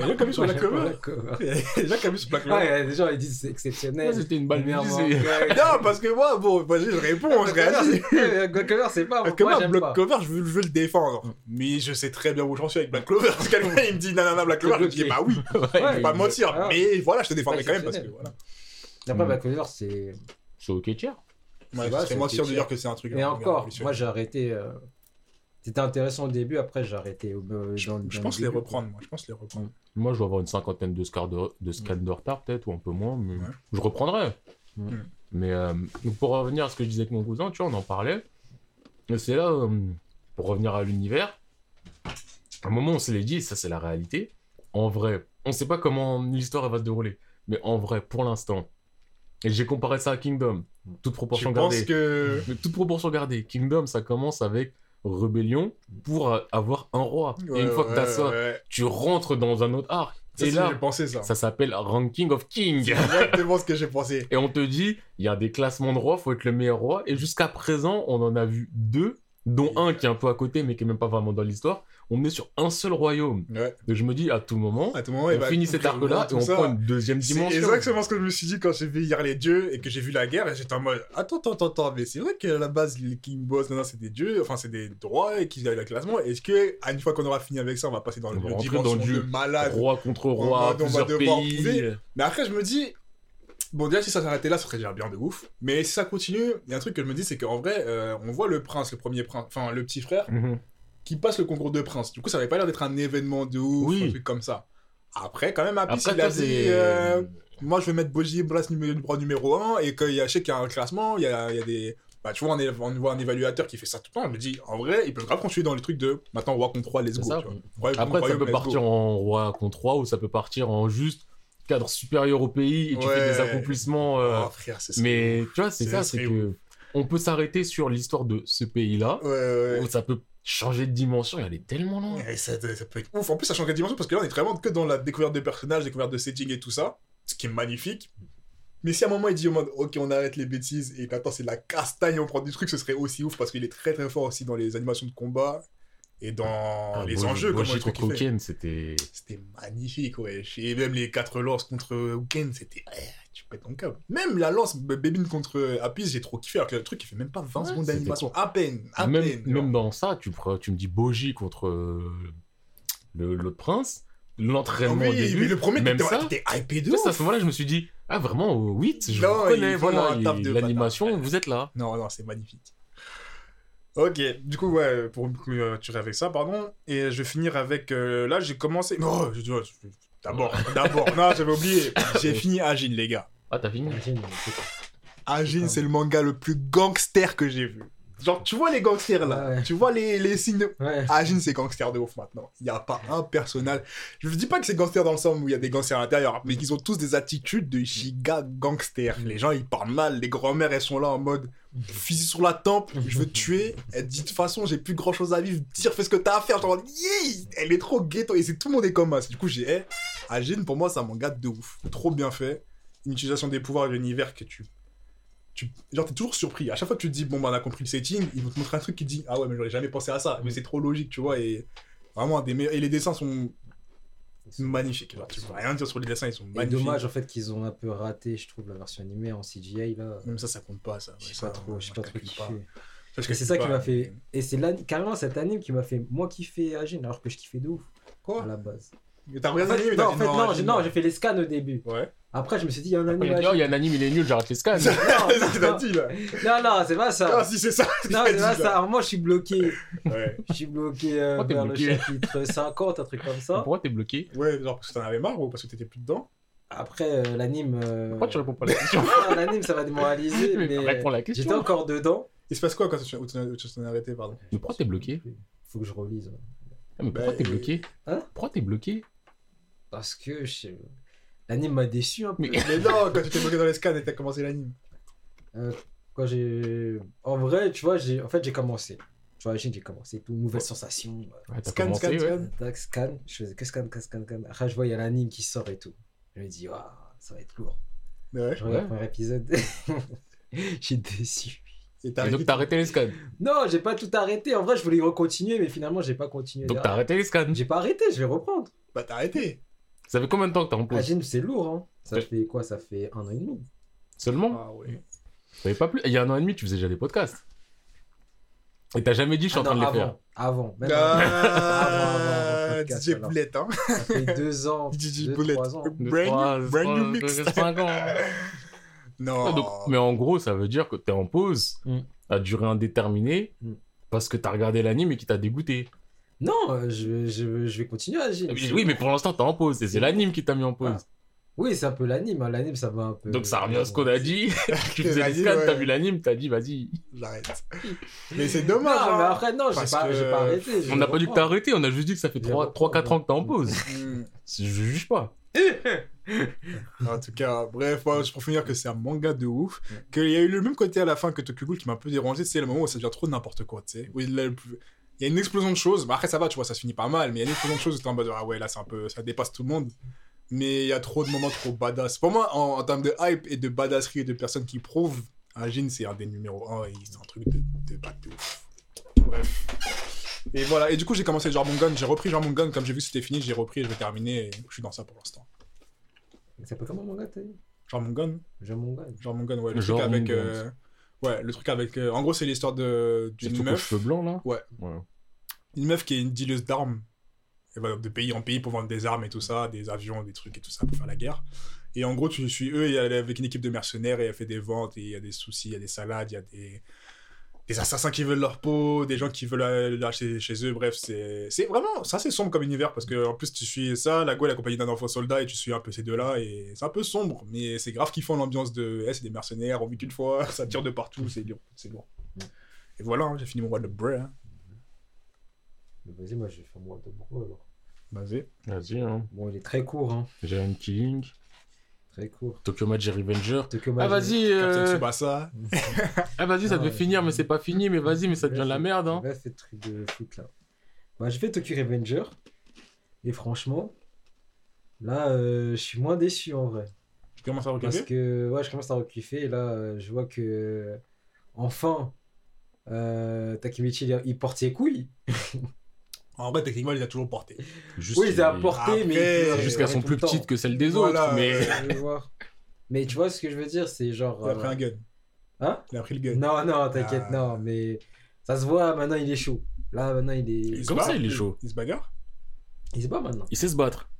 Il y a qui a vu sur la cover. Black Cover. Il y a déjà qui a vu sur Black Ouais, Cover. il y a des gens, ils disent c'est Ouais, exceptionnel. C'était une balle manga. Non, parce que moi, bon, vas-y, je réponds, je réagis. Black Cover, c'est pas. Parce que moi, Black pas. Clover, je veux, je veux le défendre. Mais je sais très bien où j'en suis avec Black Clover. Parce quelqu'un, il me dit nanana Black Clover, je dis, bah oui, Ouais, je vais pas me mentir. Mais voilà, je te défendrai quand même parce que voilà. Après, Mm. Black Cover, c'est. C'est ok, tiers. Ouais, c'est c'est mentir de dire que c'est un truc. Peu encore, moi j'ai arrêté. euh, C'était intéressant au début, après j'ai arrêté. au- euh, Je, dans- je dans pense le les reprendre, moi. Je pense les reprendre. Moi, je dois avoir une cinquantaine de scans de, de, scans de retard, peut-être, ou un peu moins, mais Ouais. je reprendrai. Mm. Mais euh, pour revenir à ce que je disais avec mon cousin, tu vois, on en parlait. Et c'est là, euh, pour revenir à l'univers, à un moment, on se l'est dit, et ça, c'est la réalité. En vrai, on sait pas comment l'histoire va se dérouler, mais en vrai, pour l'instant, et j'ai comparé ça à Kingdom, toute Je proportion pense gardée. que. Toute proportion gardée, Kingdom, ça commence avec rébellion pour avoir un roi. et une fois que t'as Ouais, ça, ouais. tu rentres dans un autre arc. Ça, et c'est- là, j'ai pensé ça. ça s'appelle Ranking of King. C'est exactement ce que j'ai pensé. Et on te dit, il y a des classements de rois, faut être le meilleur roi. Et jusqu'à présent, on en a vu deux, dont un qui est un peu à côté, mais qui est même pas vraiment dans l'histoire. On est sur un seul royaume. Ouais. Je me dis, à tout moment, À tout moment, il on va finit cet arc-là et on ça. prend une deuxième C'est dimension. exactement ce que je me suis dit quand j'ai vu hier les dieux et que j'ai vu la guerre et j'étais en mode attends attends attends, mais c'est vrai qu'à la base les King Boss non, non, c'est des dieux enfin c'est des droits et qu'ils avaient le classement est-ce que à une fois qu'on aura fini avec ça on va passer dans On le va dimension dans malade Roi contre roi, on va devoir pays. prouver. mais après je me dis bon déjà si ça s'arrêtait là ça serait déjà bien de ouf mais si ça continue il y a un truc que je me dis c'est qu'en vrai euh, on voit le prince le premier prince enfin le petit frère Mhm. Qui passe le concours de prince du coup ça avait pas l'air d'être un événement de ouf Oui. un truc comme ça après quand même Apis Après, il a dit euh, moi je vais mettre Boji Blas numéro, numéro 1 et qu'il y a, je sais qu'il y a un classement, il y a, il y a des. Bah, tu vois, on, voit un évaluateur qui fait ça tout le temps. Je me dis, en vrai, ils peuvent grave continuer dans le truc de maintenant roi contre roi, let's go. ça. tu vois. Royaume Après, ça peut partir go. en roi contre roi ou ça peut partir en juste cadre supérieur au pays et tu fais des accomplissements. euh, Oh, frère, c'est ça. Mais tu vois, c'est ça, c'est que on peut s'arrêter sur l'histoire de ce pays-là, Ouais, ouais, ça peut changer de dimension et aller tellement loin. Et ça, ça peut être ouf. En plus, ça change de dimension parce que là, on est vraiment que dans la découverte de personnages, découverte de setting et tout ça, ce qui est magnifique. Mais si à un moment il dit au mode, ok, on arrête les bêtises et qu'attends, c'est la castagne, on prend du truc, ce serait aussi ouf parce qu'il est très très fort aussi dans les animations de combat et dans Ah, les Boji- enjeux, fait. Ken, c'était. C'était magnifique, ouais. Et même les quatre lances contre Uken, c'était. Tu pètes ton câble. Même la lance Bébine contre Apis, j'ai trop kiffé. Alors que le truc, il fait même pas 20 Ouais, secondes d'animation. À peine. À Même, peine. même genre. dans ça, tu, me dis Boji contre euh, le- l'autre prince, l'entraînement au oui, début. mais le premier, même ça, t'étais hypé de c'est à ouf. ce moment-là, je me suis dit, ah vraiment, euh, 8, je Non, vous font voilà, l'animation, vous êtes là. Non, non, c'est magnifique. Ok, du coup, ouais, pour clôturer avec ça, pardon. Et je vais finir avec. euh, là, j'ai commencé. Non, je- je- je- d'abord, d'abord. Non, j'avais oublié. J'ai fini Agin, les gars. Ah, t'as fini Imagine, Agin, c'est le manga le plus gangster que j'ai vu. Genre, tu vois les gangsters là, Ouais. tu vois les, les signes de. Ouais. Agin, c'est gangster de ouf maintenant. Il n'y a pas un personnage. Je ne dis pas que c'est gangster dans le sens où il y a des gangsters à l'intérieur, mais ils ont tous des attitudes de giga gangster. Les gens, ils parlent mal. Les grand-mères, elles sont là en mode fusil sur la tempe, je veux te tuer. Elle dit de toute façon, j'ai plus grand chose à vivre. Tire, fais ce que t'as à faire. Genre, yeah elle est trop ghetto. Et c'est tout le monde est comme ça. Du coup, j'ai. Hey, Agin, pour moi, c'est un manga de ouf. Trop bien fait. Une utilisation des pouvoirs de l'univers que tu. Tu, genre, t'es toujours surpris. À chaque fois que tu te dis, bon, bah, on a compris le setting, ils vont te montrer un truc qui te dit, ah ouais, mais j'aurais jamais pensé à ça. Mais c'est trop logique, tu vois. Et vraiment, des meilleurs. Et les dessins sont magnifiques. Tu peux rien dire sur les dessins, ils sont Et magnifiques. dommage en fait qu'ils ont un peu raté, je trouve, la version animée en CGI là. Même ça, ça compte pas, ça. Je sais pas trop, je sais pas trop kiffé. C'est ça qui m'a fait. Et c'est carrément cet anime qui m'a fait moi kiffer Agin alors que je kiffais de ouf à Quoi la base. Mais t'as regardé l'anime, non, t'as en fait, non, j'ai, non, j'ai fait les scans au début. Ouais. Après, je me suis dit, il y a un anime. Il oh, il y a un anime, il est nul, j'arrête les scans. Dit, là. Non, non, c'est pas ça. Ah, si, c'est ça. Non, c'est pas ça. Moi, je suis bloqué. Ouais. Je suis bloqué euh, Pourquoi t'es vers bloqué le chapitre 50, un truc comme ça. Pourquoi t'es bloqué? Ouais, genre parce que t'en avais marre ou parce que t'étais plus dedans? Après, euh, l'anime. euh, Pourquoi tu réponds pas à la question? L'anime, ça va démoraliser. Mais mais réponds à la question. J'étais encore dedans. Il se passe quoi quand tu t'en es arrêté, pardon? Mais pourquoi t'es bloqué? Faut que je relise. Ah, Mais pourquoi Bah, t'es euh, bloqué? Hein? Pourquoi t'es bloqué? Parce que je... l'anime m'a déçu un peu. Mais- Mais non, quand tu t'es bloqué dans les scans et t'as commencé l'anime. Euh, quand j'ai. En vrai, tu vois, j'ai... en fait, j'ai commencé. Tu vois, j'ai commencé tout, nouvelle sensation. Ouais, Scan, commencé, scan, ouais. scan. Scan. Je faisais que scan, scan, scan, scan. Après, je vois, il y a l'anime qui sort et tout. Je me dis, waouh, ça va être lourd. Ouais. Je regarde Ouais. le premier épisode. j'ai déçu. Et Et donc t'as arrêté les scans? Non, j'ai pas tout arrêté. En vrai, je voulais continuer, mais finalement, j'ai pas continué. Donc t'as arrêté les scans? J'ai pas arrêté, je vais reprendre. Bah, t'as arrêté. Ça fait combien de temps que t'es en pause Agile, c'est lourd, hein. Ça Ouais. fait quoi? Ça fait un an et demi. Seulement Ah ouais. T'avais pas plus Il y a un an et demi, tu faisais déjà des podcasts. Et t'as jamais dit je suis Ah en train non, de les avant, faire. Avant. Même avant, avant, Ah, avant, podcast, DJ. Boulette, hein. Ça fait deux ans, DJ deux, Boulette. trois ans. Deux, Brand trois, new, brand new trois, mix. cinq ans. Non. Ouais, donc- mais en gros, ça veut dire que t'es en pause Mm. à durée indéterminée Mm. parce que t'as regardé l'anime et qui t'a dégoûté. Non, euh, je, je, je vais continuer à agir. Oui, mais pour l'instant, t'es en pause et c'est l'anime qui t'a mis en pause. Ah. Oui, c'est un peu l'anime. hein. L'anime, ça va un peu. Donc ça revient à ce qu'on a dit. tu faisais ouais. t'as vu l'anime, t'as dit vas-y. J'arrête. Mais c'est Non, dommage. mais hein. après, non, j'ai pas, que- pas arrêté. je On n'a pas dit que t'as arrêté, on a juste dit que ça fait Je vais 3-4 reprendre, ans que t'es en pause. Hmm. Je juge pas. En tout cas, bref, ouais, pour finir que c'est un manga de ouf. Qu'il y a eu le même côté à la fin que Tokyo Ghoul qui m'a un peu dérangé, c'est le moment où ça devient trop n'importe quoi, tu sais. Où il, a le plus- il y a une explosion de choses. Bah, après, ça va, tu vois, ça se finit pas mal, mais il y a une explosion de choses où t'es en mode, ah ouais, là, c'est un peu, ça dépasse tout le monde. Mais il y a trop de moments trop badass. Pour moi, en, en termes de hype et de badasserie et de personnes qui prouvent, Ajin, c'est un des numéros 1 et c'est un truc de, de, bad de ouf. Bref. Et voilà, et du coup, j'ai commencé Jarmon Gun, j'ai repris Jarmon Gun, comme j'ai vu c'était fini, j'ai repris et je vais terminer, et je suis dans ça pour l'instant. Ça s'appelle comment mon gars, t'as dit? Jarmon Gun? Jean mon gars. Genre mon gun, ouais. Le Genre truc avec. euh, Ouais, le truc avec. euh, En gros, c'est l'histoire de C'est le d'une meuf. cheveux blancs là? Ouais. Ouais. Une meuf qui est une dealeuse d'armes. Elle va de pays en pays pour vendre des armes et tout ça, des avions, des trucs et tout ça pour faire la guerre. Et en gros, tu suis eux et elle est avec une équipe de mercenaires et elle fait des ventes et il y a des soucis, il y a des salades, il y a des. Des assassins qui veulent leur peau, des gens qui veulent l'acheter chez eux, bref, c'est vraiment, ça c'est sombre comme univers parce que en plus tu suis ça, la est accompagnée d'un enfant soldat et tu suis un peu ces deux-là et c'est un peu sombre, mais c'est grave kiffant l'ambiance de, eh, c'est des mercenaires, on vit qu'une fois, ça tire de partout, c'est lourd, c'est lourd. Et voilà, hein, j'ai fini mon What the. Hein. Mais Vas-y, moi, je vais faire moi de bro alors. Vas-y. Vas-y, hein. Bon, il est très court, hein. Giant Killing, Très court. Tokyo Magic Revenger. Tokyo Ah, vas-y, euh... Tsubasa. ah, vas-y, ça Ah, devait ouais. finir, mais c'est pas fini, mais vas-y, mais ça devient de la merde, hein. Là, fait truc de foot là. Bah, j'ai fait Tokyo Revenger. Et franchement, là, euh, je suis moins déçu en vrai. Tu commences à Parce regarder que, ouais, je commence à rekiffer. Et là, euh, je vois que, enfin, euh, Takemichi, il, il porte ses couilles. En vrai, techniquement, il a toujours porté. Juste, Oui, il a porté, Après, mais. sont tout plus petites que celles des Voilà, autres, mais... Mais tu vois ce que je veux dire, c'est genre. Il a pris euh, un gun. Hein? Il a pris le gun. Non, non, t'inquiète, Ah. non, mais ça se voit, maintenant il est chaud. Là, maintenant il est. Comment ça, il est chaud? Il se bagarre? Il se bat maintenant. Il sait se battre.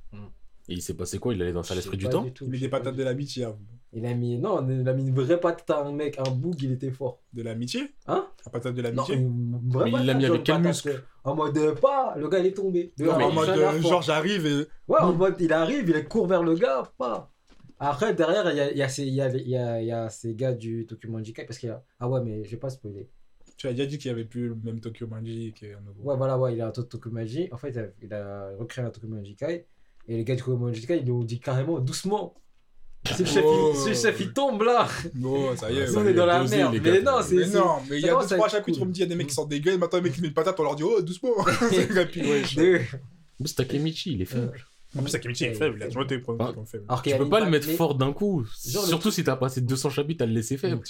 Et il s'est passé quoi? Il allait dans ça Je l'esprit du temps? Il met des patates de l'amitié à vous. Il a mis. Non, il a mis une vraie patate à un mec, un boug, il était fort. De l'amitié? Hein? La patate de l'amitié? Mais il l'a mis avec quel muscle? euh, En mode euh, pas, le gars il est tombé. De- Non, mais En mode, genre, j'arrive et. Ouais, en mode il arrive, il court vers le gars, pas. Après, derrière, il y a, il y, a ces- il y, a, il y, a, y a ces gars du Tokyo Manjikai parce qu'il y a. Ah ouais, mais je vais pas spoiler. Tu as déjà dit qu'il n'y avait plus le même Tokyo Magic et un nouveau. Ouais, voilà, ouais, il a un Tokumaji. En fait, il a, il a recréé un Tokumaji Kai. Et les gars du Tokumaji Kai, ils nous ont dit carrément doucement. Si le chef, Oh. il, si le chef, il tombe là, Oh, ça y est. Ça on y est est, dans la merde. les Mais non, c'est. Mais c'est- non, mais il y a deux, à trois chapitres, cool. on me dit, il y a des mecs qui sortent des gueules, maintenant, les mecs qui mettent une patate, on leur dit, oh, doucement. Ouais, c'est Takemichi, il est faible. En plus, Akemichi est faible, il a toujours été faible. Tu peux pas le mettre mais- fort d'un coup. Surtout si t'as passé 200 chapitres à le laisser faible.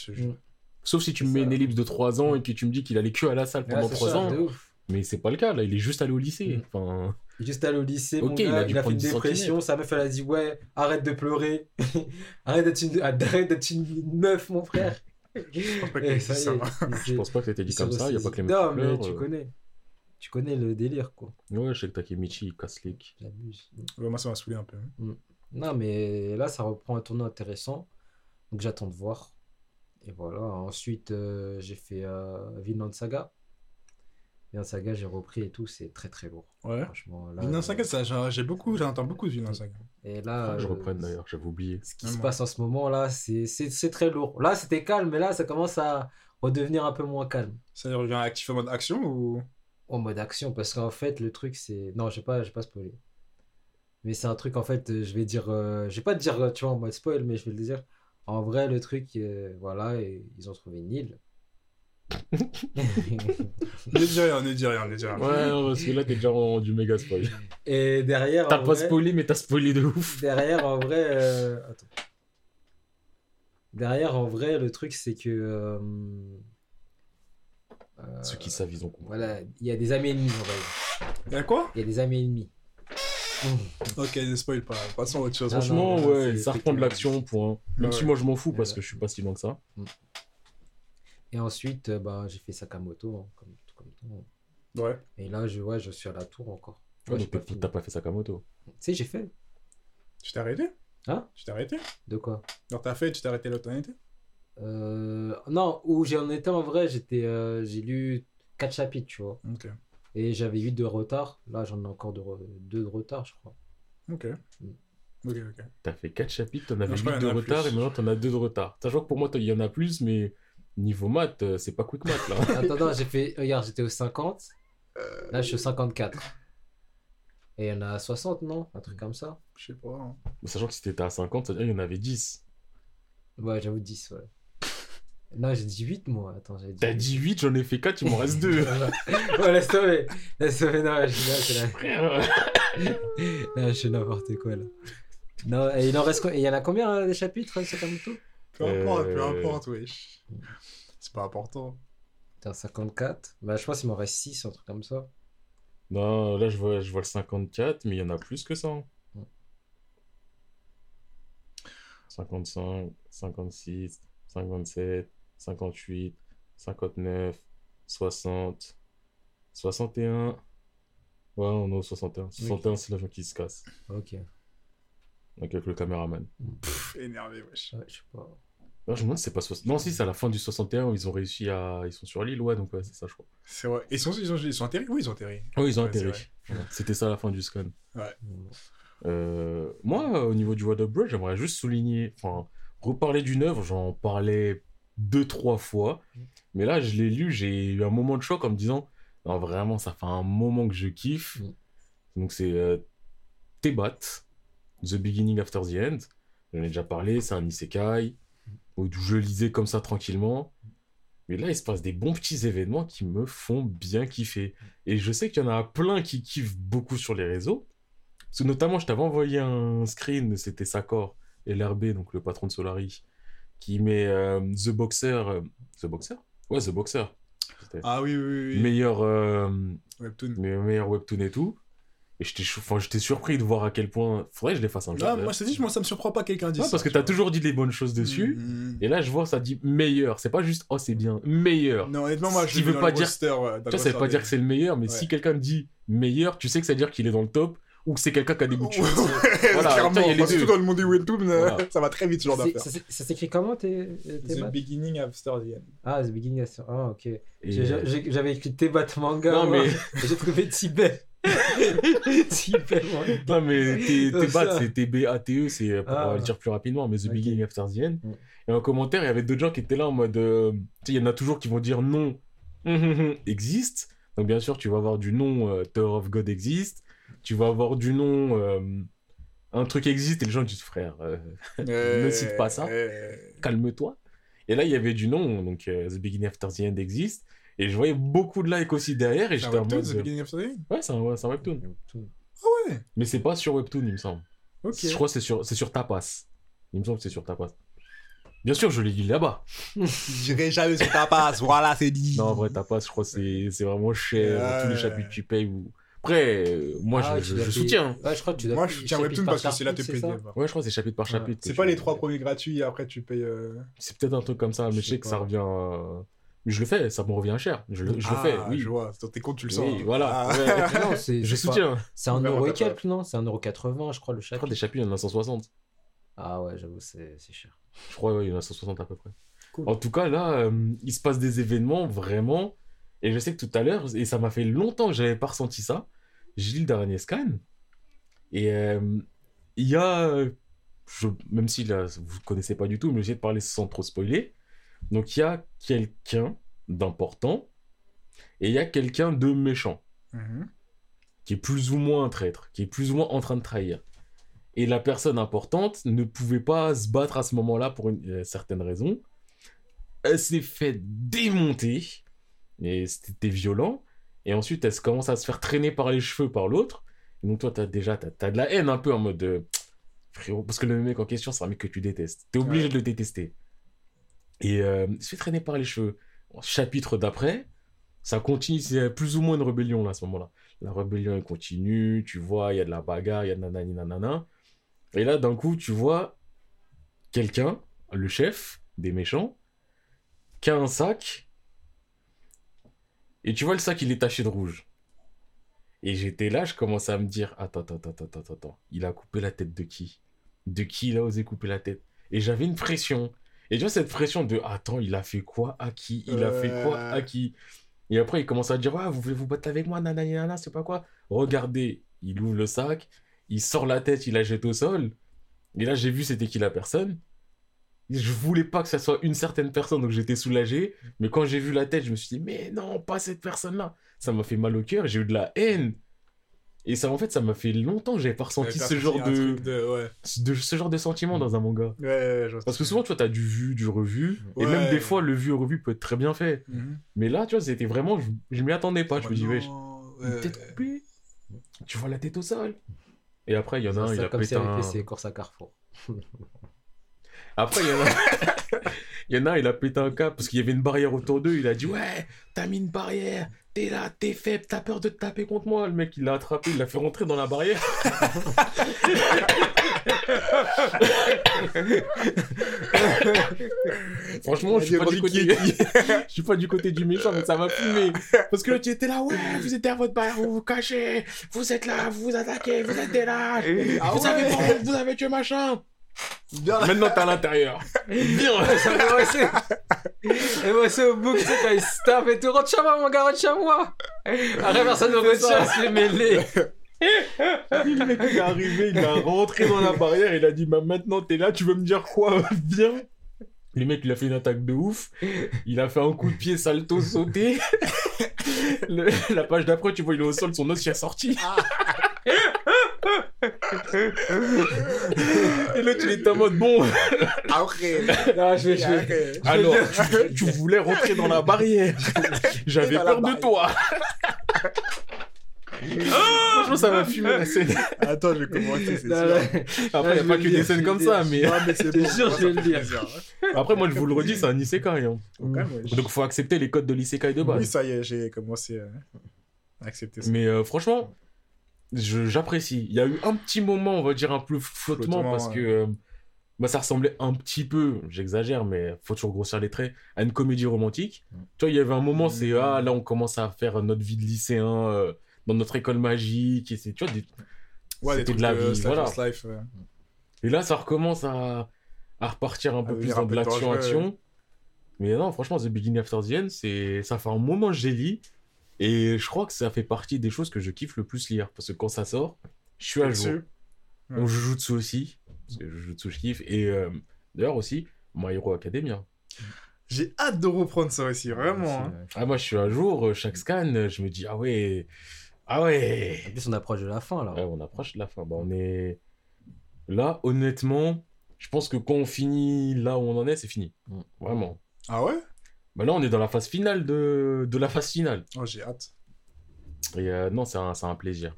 Sauf si tu me mets une ellipse de 3 ans et puis tu me dis qu'il allait que à la salle pendant c'est 3 ça, ans. Mais c'est pas le cas, là. Il est juste allé au lycée. Mm. Enfin, Juste allé au lycée, mon Ok, il a il a, fait une 10 dépression, sa meuf elle a dit ouais, arrête de pleurer, arrête d'être une, arrête d'être une meuf mon frère. Je pense pas Et ait ça ça. est, moi. il je s'est- pense pas que t'étais dit il comme ça. Il y a pas que les mecs Non qui mais pleurent. tu euh. connais, tu connais le délire quoi, Ouais, je sais que Takemichi, il casse les j'abuse. Ouais, Moi, ça m'a saoulé un peu. Non mais là ça reprend un tournoi intéressant, donc j'attends de voir. Et voilà, ensuite euh, j'ai fait euh, Vinland Saga. Vinland Saga j'ai repris et tout, c'est très très lourd. Ouais. Franchement, là, Vinland euh, Saga, ça, j'ai beaucoup, j'entends beaucoup de Vinland Saga. Et là, Je euh, reprenne d'ailleurs, j'avais oublié. ce qui Même se moi. passe en ce moment là, c'est c'est- c'est très lourd. Là, c'était calme, mais là, ça commence à redevenir un peu moins calme. Ça revient actif en mode action ou? En mode action, parce qu'en fait, le truc, c'est. Non, je vais pas, je vais pas spoiler. Mais c'est un truc, en fait, je vais dire. euh, Je vais pas te dire, tu vois, en mode spoil, mais je vais le dire. En vrai, le truc, euh, voilà, et ils ont trouvé une île. Ne dis rien, ne dis rien, ne dis rien. Ouais, non, parce que là, t'es déjà rendu méga spoil. et derrière. T'as en pas vrai- spoilé, mais t'as spoilé de ouf. Derrière, en vrai. euh, Attends. Derrière, en vrai, le truc, c'est que. euh, euh, Ceux qui savent, ils ont compris. Voilà, il y a des amis ennemis, va dire. Il y a quoi? Il y a des amis ennemis. Ok, ne spoil pas. Passons à autre chose. Franchement, non, ouais, c'est- ça reprend de l'action, point. Même Ouais. si moi, je m'en fous parce Ouais. que je suis pas si loin que ça. Et ensuite, euh, bah, j'ai fait Sakamoto, hein, comme, comme tout. Ouais. Et là, je, ouais, je suis à la tour encore. Ouais, Ouais, j'ai donc pas t'as fini. t'as pas fait Sakamoto. Tu sais, j'ai fait. Tu t'es arrêté? Hein? Tu t'es arrêté? De quoi? Genre, t'as fait, tu t'es arrêté là où étais Euh, Non, où j'en étais en vrai, j'étais, euh, j'ai lu 4 chapitres, tu vois. Ok. Et j'avais 8 de retard. Là, j'en ai encore 2 de retard, je crois. Ok. Mm. Ok, ok. T'as fait 4 chapitres, t'en avais je crois 8 qu'il de retard plus. et maintenant t'en as 2 de retard. Sachant que pour moi, il y en a plus, mais niveau maths, euh, c'est pas quick math là. Attends, non, j'ai fait. Regarde, j'étais au 50. Là, je suis au 54. Et il y en a 60, non? Un truc comme ça Je sais pas. hein. Sachant que si t'étais à 50, ça veut dire qu'il y en avait 10. Ouais, j'avoue 10, ouais. Non, j'ai dit 8, moi. Attends, j'avais dit. T'as dit 8, j'en ai fait 4, il m'en reste 2. ouais, laisse tomber. Laisse tomber, non, je, là, c'est là. Frère, Là, je fais n'importe quoi, là. Non, et il en reste quoi? Et il y en a combien, euh, des chapitres, euh, Sakamoto Peu importe, peu Euh. importe, wesh. C'est pas important. T'es à 54. Bah, je pense qu'il m'en reste 6, un truc comme ça. Non, là je vois, je vois le 54, mais il y en a plus que ça. hein. Ouais. 55, 56, 57, 58, 59, 60, 61. Ouais, on est au 61. 61, c'est l'avion qui se casse. Ok. Avec le caméraman. Pff, énervé, wesh. Ouais, je sais pas. Non, je me demande si c'est pas 60. Non, si, c'est à la fin du 61 où ils ont réussi à. Ils sont sur l'île, ouais, donc ouais, c'est ça, je crois. C'est vrai. Ils sont, ils, ont, ils sont atterris Oui, ils ont atterri. Oui, ils ont Ouais, atterri. C'était ça à la fin du scan. Mm. Euh, moi, au niveau du World of Blood, j'aimerais juste souligner, enfin, reparler d'une œuvre, j'en parlais deux, trois fois, mais là, je l'ai lu, j'ai eu un moment de choc en me disant, non, vraiment, ça fait un moment que je kiffe. Mm. Donc, c'est euh, Tebat, The Beginning After the End. J'en ai déjà parlé, c'est un isekai, où je lisais comme ça tranquillement. Mais là, il se passe des bons petits événements qui me font bien kiffer. Et je sais qu'il y en a plein qui kiffent beaucoup sur les réseaux. Parce que notamment, je t'avais envoyé un screen, c'était Sakor, LRB, donc le patron de Solari, qui met euh, The Boxer. euh, The Boxer? Ouais, The Boxer. Ah oui, oui, oui. meilleur, euh, Webtoon. me- meilleur webtoon et tout. Et j'étais enfin, j'étais surpris de voir à quel point. Faudrait que je les fasse un jour. Ah, d'ailleurs. moi, je te dis, moi, ça me surprend pas que quelqu'un dise Ouais, ça, parce que tu t'as toujours dit des bonnes choses dessus. Mm, mm. Et là, je vois, ça dit meilleur. C'est pas juste, oh, c'est bien. Meilleur. Non, honnêtement, moi, je dans pas dire- roster, ouais, dans Tu vois, ça veut pas dire que c'est le meilleur, mais Ouais. si quelqu'un dit meilleur, tu sais que ça veut dire qu'il est dans le top ou que c'est quelqu'un qui a des goûts de. Ouais, Voilà, clairement. tiens, il y a les. Surtout dans le monde des webtoons, euh, Voilà. ça va très vite ce genre d'affaire. Ça s'é- ça s'écrit comment, tes, tes The beginning after the end. Ah, The Beginning of... Ah, ok. Euh, J'avais écrit Tebat manga. Non, mais- J'ai trouvé Tibet. Non, mais tes, battes, c'est T-B-A-T-E, c'est pour Ah. euh, le dire plus rapidement, mais The. Beginning After the End. Mm. Et en commentaire, il y avait d'autres gens qui étaient là en mode. euh, il y en a toujours qui vont dire non existe. Donc bien sûr, tu vas avoir du nom euh, Tower of God existe. Tu vas avoir du nom euh, un truc existe et les gens disent frère, euh, Ne cite pas ça. Euh, calme-toi. Et là, il y avait du nom, donc euh, The Beginning After the End existe. Et je voyais beaucoup de likes aussi derrière et C'est un j'étais en webtoon, mode. The Beginning of Ouais, c'est un, c'est webtoon. Ah ouais Mais c'est pas sur Webtoon, il me semble. Ok. Je crois que c'est sur, c'est sur Tapas. Il me semble que c'est sur Tapas. Bien sûr, je l'ai lu là-bas. J'irai jamais sur ta passe, voilà, c'est dit. Non, en vrai, Tapas, je crois que c'est c'est vraiment cher. Ouais. Tous les chapitres tu payes. Ou... Après, euh, moi, Ah, je, tu je- soutiens. Ouais, je crois que tu dois Moi, je soutiens Webtoon par parce que c'est là c'est ça PDF. Ouais, je crois que c'est chapitre par Ouais. chapitre. C'est que pas tu- les trois premiers gratuits et après tu payes. euh, C'est peut-être un truc comme ça, mais Je je sais que ça revient. Mais je le fais, ça me revient cher. Je le, je le ah, fais, oui. Je vois, dans tes comptes, tu le sens. Oui, voilà. Ah. Ouais. Non, c'est Je soutiens. C'est un euro et quelques, non? C'est un euro 80, je crois, le Je crois chapitre. des chapitres, il y en a 160. Ah ouais, j'avoue, c'est cher. Je crois, ouais, il y en a 160 à peu près. Cool. En tout cas, là, euh, il se passe des événements vraiment. Et je sais que tout à l'heure, et ça m'a fait longtemps que j'avais pas ressenti ça, j'ai lu le dernier scan. Et euh, il y a. je- même si là, vous connaissez pas du tout, mais j'essaie de parler sans trop spoiler. Donc il y a quelqu'un d'important et il y a quelqu'un de méchant Mhm. qui est plus ou moins un traître, qui est plus ou moins en train de trahir. Et la personne importante ne pouvait pas se battre à ce moment-là pour une euh, certaine raison. Elle s'est fait démonter, et c'était violent. Et ensuite, elle se commence à se faire traîner par les cheveux par l'autre. Donc toi, t'as déjà t'as, t'as de la haine un peu en mode... euh, frérot, parce que le mec en question, c'est un mec que tu détestes. T'es obligé Ouais. de le détester. Et euh, il se fait traîner par les cheveux. Chapitre d'après, ça continue, c'est plus ou moins une rébellion là, à ce moment-là. La rébellion elle continue, tu vois, il y a de la bagarre, il y a de nanani nanana. Et là, d'un coup, tu vois quelqu'un, le chef des méchants, qui a un sac. Et tu vois, le sac, il est taché de rouge. Et j'étais là, je commençais à me dire Attends, attends, attends, attends, attends, attends. Il a coupé la tête de qui? De qui il a osé couper la tête? Et j'avais une pression. Et tu vois, cette pression de Attends, il a fait quoi? À qui? Il a fait quoi? À qui? Et après, il commence à dire Ouais, vous voulez vous battre avec moi Nanani nanana, c'est pas quoi? Regardez, il ouvre le sac, il sort la tête, il la jette au sol. Et là, j'ai vu c'était qui la personne? Je voulais pas que ça soit une certaine personne, donc j'étais soulagé. Mais quand j'ai vu la tête, je me suis dit, mais non, pas cette personne-là. Ça m'a fait mal au cœur, j'ai eu de la haine. Et ça, en fait, ça m'a fait longtemps que j'avais pas ressenti ce genre de, de- Ouais, de ce genre de sentiment dans un manga. ouais, ouais, je vois ce Parce que souvent, tu vois, t'as du vu, du revu, et même des fois, le vu et revu peut être très bien fait. Mhm. Mais là, tu vois, c'était vraiment, je, je m'y attendais pas. Je me dis, wesh, Non, une ouais. tête coupée, tu vois la tête au sol. Et après, il y en a un, C'est il a comme si un... fait ses courses à Carrefour. Après, il y en a... il y en a un, il a pété un câble parce qu'il y avait une barrière autour d'eux. Il a dit Ouais, t'as mis une barrière, t'es là, t'es faible, t'as peur de te taper contre moi. Le mec, il l'a attrapé, il l'a fait rentrer dans la barrière. Franchement, je suis pas du côté. Je suis pas du côté du méchant, mais ça m'a fumé. Parce que l'autre, était là, ouais, vous êtes derrière votre barrière, vous vous cachez, vous êtes là, vous vous attaquez, vous êtes des lâches, Ah vous ouais. pas, vous avez tué machin. Bien. Maintenant, t'es à l'intérieur. Aussi. Et moi, c'est au bout, tu sais, quand il se tape et tout, rentre chez moi, mon gars, rentre chez moi. Après, personne ne retient, se fait mêler. Le mec, il est arrivé, il a rentré dans la barrière, il a dit, bah, maintenant t'es là, tu veux me dire quoi? Viens Le mec, il a fait une attaque de ouf, il a fait un coup de pied salto sauté. Le- la page d'après, tu vois, il est au sol, son os il est sorti. Et l'autre, il était en mode, bon, Après. Non, je vais, je vais. Après. alors, tu, tu voulais rentrer dans la barrière. J'avais peur de toi. Franchement, ça m'a fumé la scène. Attends, je vais commencer, c'est sûr. Après, il n'y a pas que des scènes comme ça, mais. C'est moi, je vais le dire. plaisir. Après, moi, je vous le redis, c'est un isekai. Hein. Donc, faut accepter les codes de l'isekai de base. Oui, ça y est, j'ai commencé à accepter ça. Mais euh, franchement, j'apprécie. Il y a eu un petit moment, on va dire, un peu flottement, Flottement, parce ouais. que euh, bah, ça ressemblait un petit peu, j'exagère, mais faut toujours grossir les traits, à une comédie romantique. Mm. Tu vois, il y avait un moment, c'est Mm. ah, là, on commence à faire notre vie de lycéen euh, dans notre école magique. Et c'est, tu vois, des- Ouais, c'était de la vie, voilà. of Life. ouais. Et là, ça recommence à, à repartir un peu plus dans de l'action-action. Mais non, franchement, The Beginning After the End, c'est... ça fait un moment que j'ai lu. Et je crois que ça fait partie des choses que je kiffe le plus lire. Parce que quand ça sort, je suis à jour. Dessus. Ouais. Donc Jujutsu aussi. Parce que Jujutsu, je kiffe. Et euh, d'ailleurs aussi, My Hero Academia. J'ai hâte de reprendre ça aussi, vraiment. hein. Ah, moi, je suis à jour, euh, chaque scan, je me dis, ah ouais, ah ouais. En plus, on approche de la fin là. Ouais, on approche de la fin. Bah, on est. Là, honnêtement, je pense que quand on finit là où on en est, c'est fini. Mm. Vraiment. Ah ouais? Bah, là, on est dans la phase finale de, de la phase finale. Oh, j'ai hâte. Et euh, non, c'est un, un plaisir.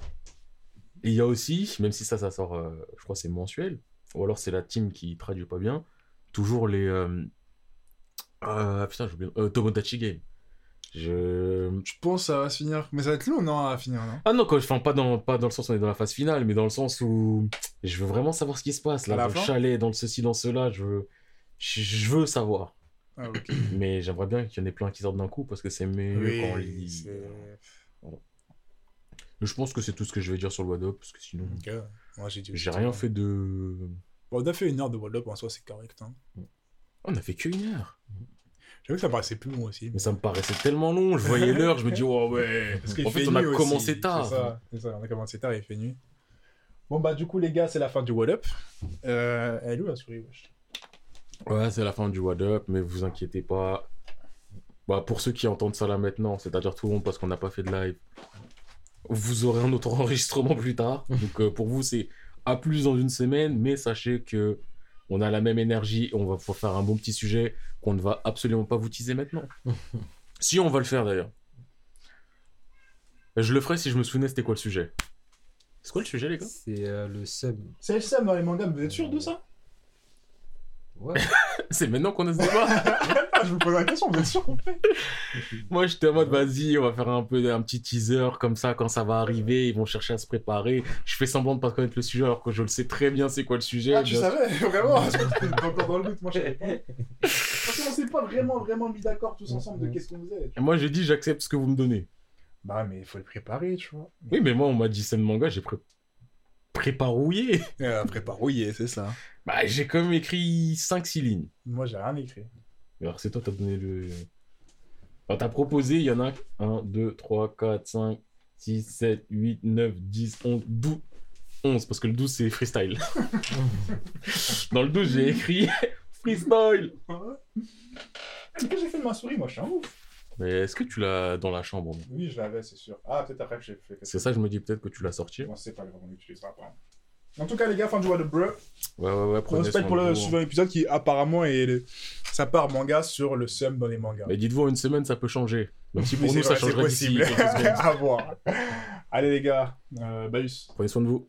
Et il y a aussi, même si ça, ça sort, euh, je crois, c'est mensuel, ou alors c'est la team qui traduit pas bien, toujours les. Euh... euh, putain, j'ai oublié. Euh, Tomodachi Game. Je. Je pense que ça va se finir. Mais ça va être long, non, à finir, non? Ah non, quand enfin, pas dans, pas dans le sens où on est dans la phase finale, mais dans le sens où je veux vraiment savoir ce qui se passe là, dans le chalet, dans le ceci, dans cela, je veux, je, je veux savoir. Ah. Mais j'aimerais bien qu'il y en ait plein qui sortent d'un coup parce que c'est mieux quand on lit. je pense que c'est tout ce que je vais dire sur le Wad Up parce que sinon. Moi, j'ai rien fait de. Bon, on a fait une heure de World Up en soi, c'est correct. Hein. On a fait qu'une heure. J'avoue que ça paraissait plus long aussi. Mais ça me paraissait tellement long, je voyais l'heure, je me dis, oh ouais. Parce En fait, on a aussi, commencé tard. C'est ça, c'est ça, on a commencé tard et il fait nuit. Bon, bah, du coup, les gars, c'est la fin du What Up. Euh, elle est où la souris, wesh? Ouais, c'est la fin du Wad Up, mais vous inquiétez pas. Bah, pour ceux qui entendent ça là maintenant, c'est-à-dire tout le monde parce qu'on n'a pas fait de live, vous aurez un autre enregistrement plus tard. Donc euh, pour vous, c'est à plus dans une semaine, mais sachez que on a la même énergie, on va pouvoir faire un bon petit sujet qu'on ne va absolument pas vous teaser maintenant. si on va le faire d'ailleurs. Je le ferai si je me souvenais c'était quoi le sujet. C'est quoi le sujet les gars? C'est euh, le sub. C'est le Sam dans les mangas, vous êtes sûr de ça? Ouais. C'est maintenant qu'on a ce débat Je vous pose la question, êtes sûr qu'on fait Moi, j'étais en mode, vas-y, on va faire un peu un petit teaser comme ça quand ça va arriver. Ils vont chercher à se préparer. Je fais semblant de pas connaître le sujet alors que je le sais très bien c'est quoi le sujet. Ah, tu Bien- savais, vraiment encore dans le doute, moi je savais pas. Parce qu'on s'est pas vraiment, vraiment mis d'accord tous ensemble de qu'est-ce qu'on faisait. Et moi, j'ai dit, j'accepte ce que vous me donnez. Bah, mais il faut le préparer, tu vois. Oui, mais moi, on m'a dit scène manga, j'ai pré... préparouillé. Euh, préparouiller, c'est ça. Bah, j'ai quand même écrit 5-6 lignes. Moi, j'ai rien écrit. Alors, c'est toi, t'as donné le. Enfin, t'as proposé, il y en a 1, 2, 3, 4, 5, 6, 7, 8, 9, 10, 11, 12. 11, parce que le 12, c'est freestyle. Dans le 12, j'ai écrit freestyle. Pourquoi j'ai fait de ma souris Moi, je suis un ouf. Mais est-ce que tu l'as dans la chambre Oui, je l'avais, c'est sûr. Ah, peut-être après que j'ai fait. C'est ça, je me dis peut-être que tu l'as sorti. Bon, c'est pas on utilisera pas. En tout cas, les gars, fin du What the Bro. Ouais, ouais, ouais, On prenez respecte soin pour de le vous. suivant épisode qui apparemment est le- ça part manga sur le sum dans les mangas. Mais dites-vous, en une semaine, ça peut changer. Même si pour nous, ça vrai, changerait d'ici à voir. Allez les gars, euh, Baus. Prenez soin de vous.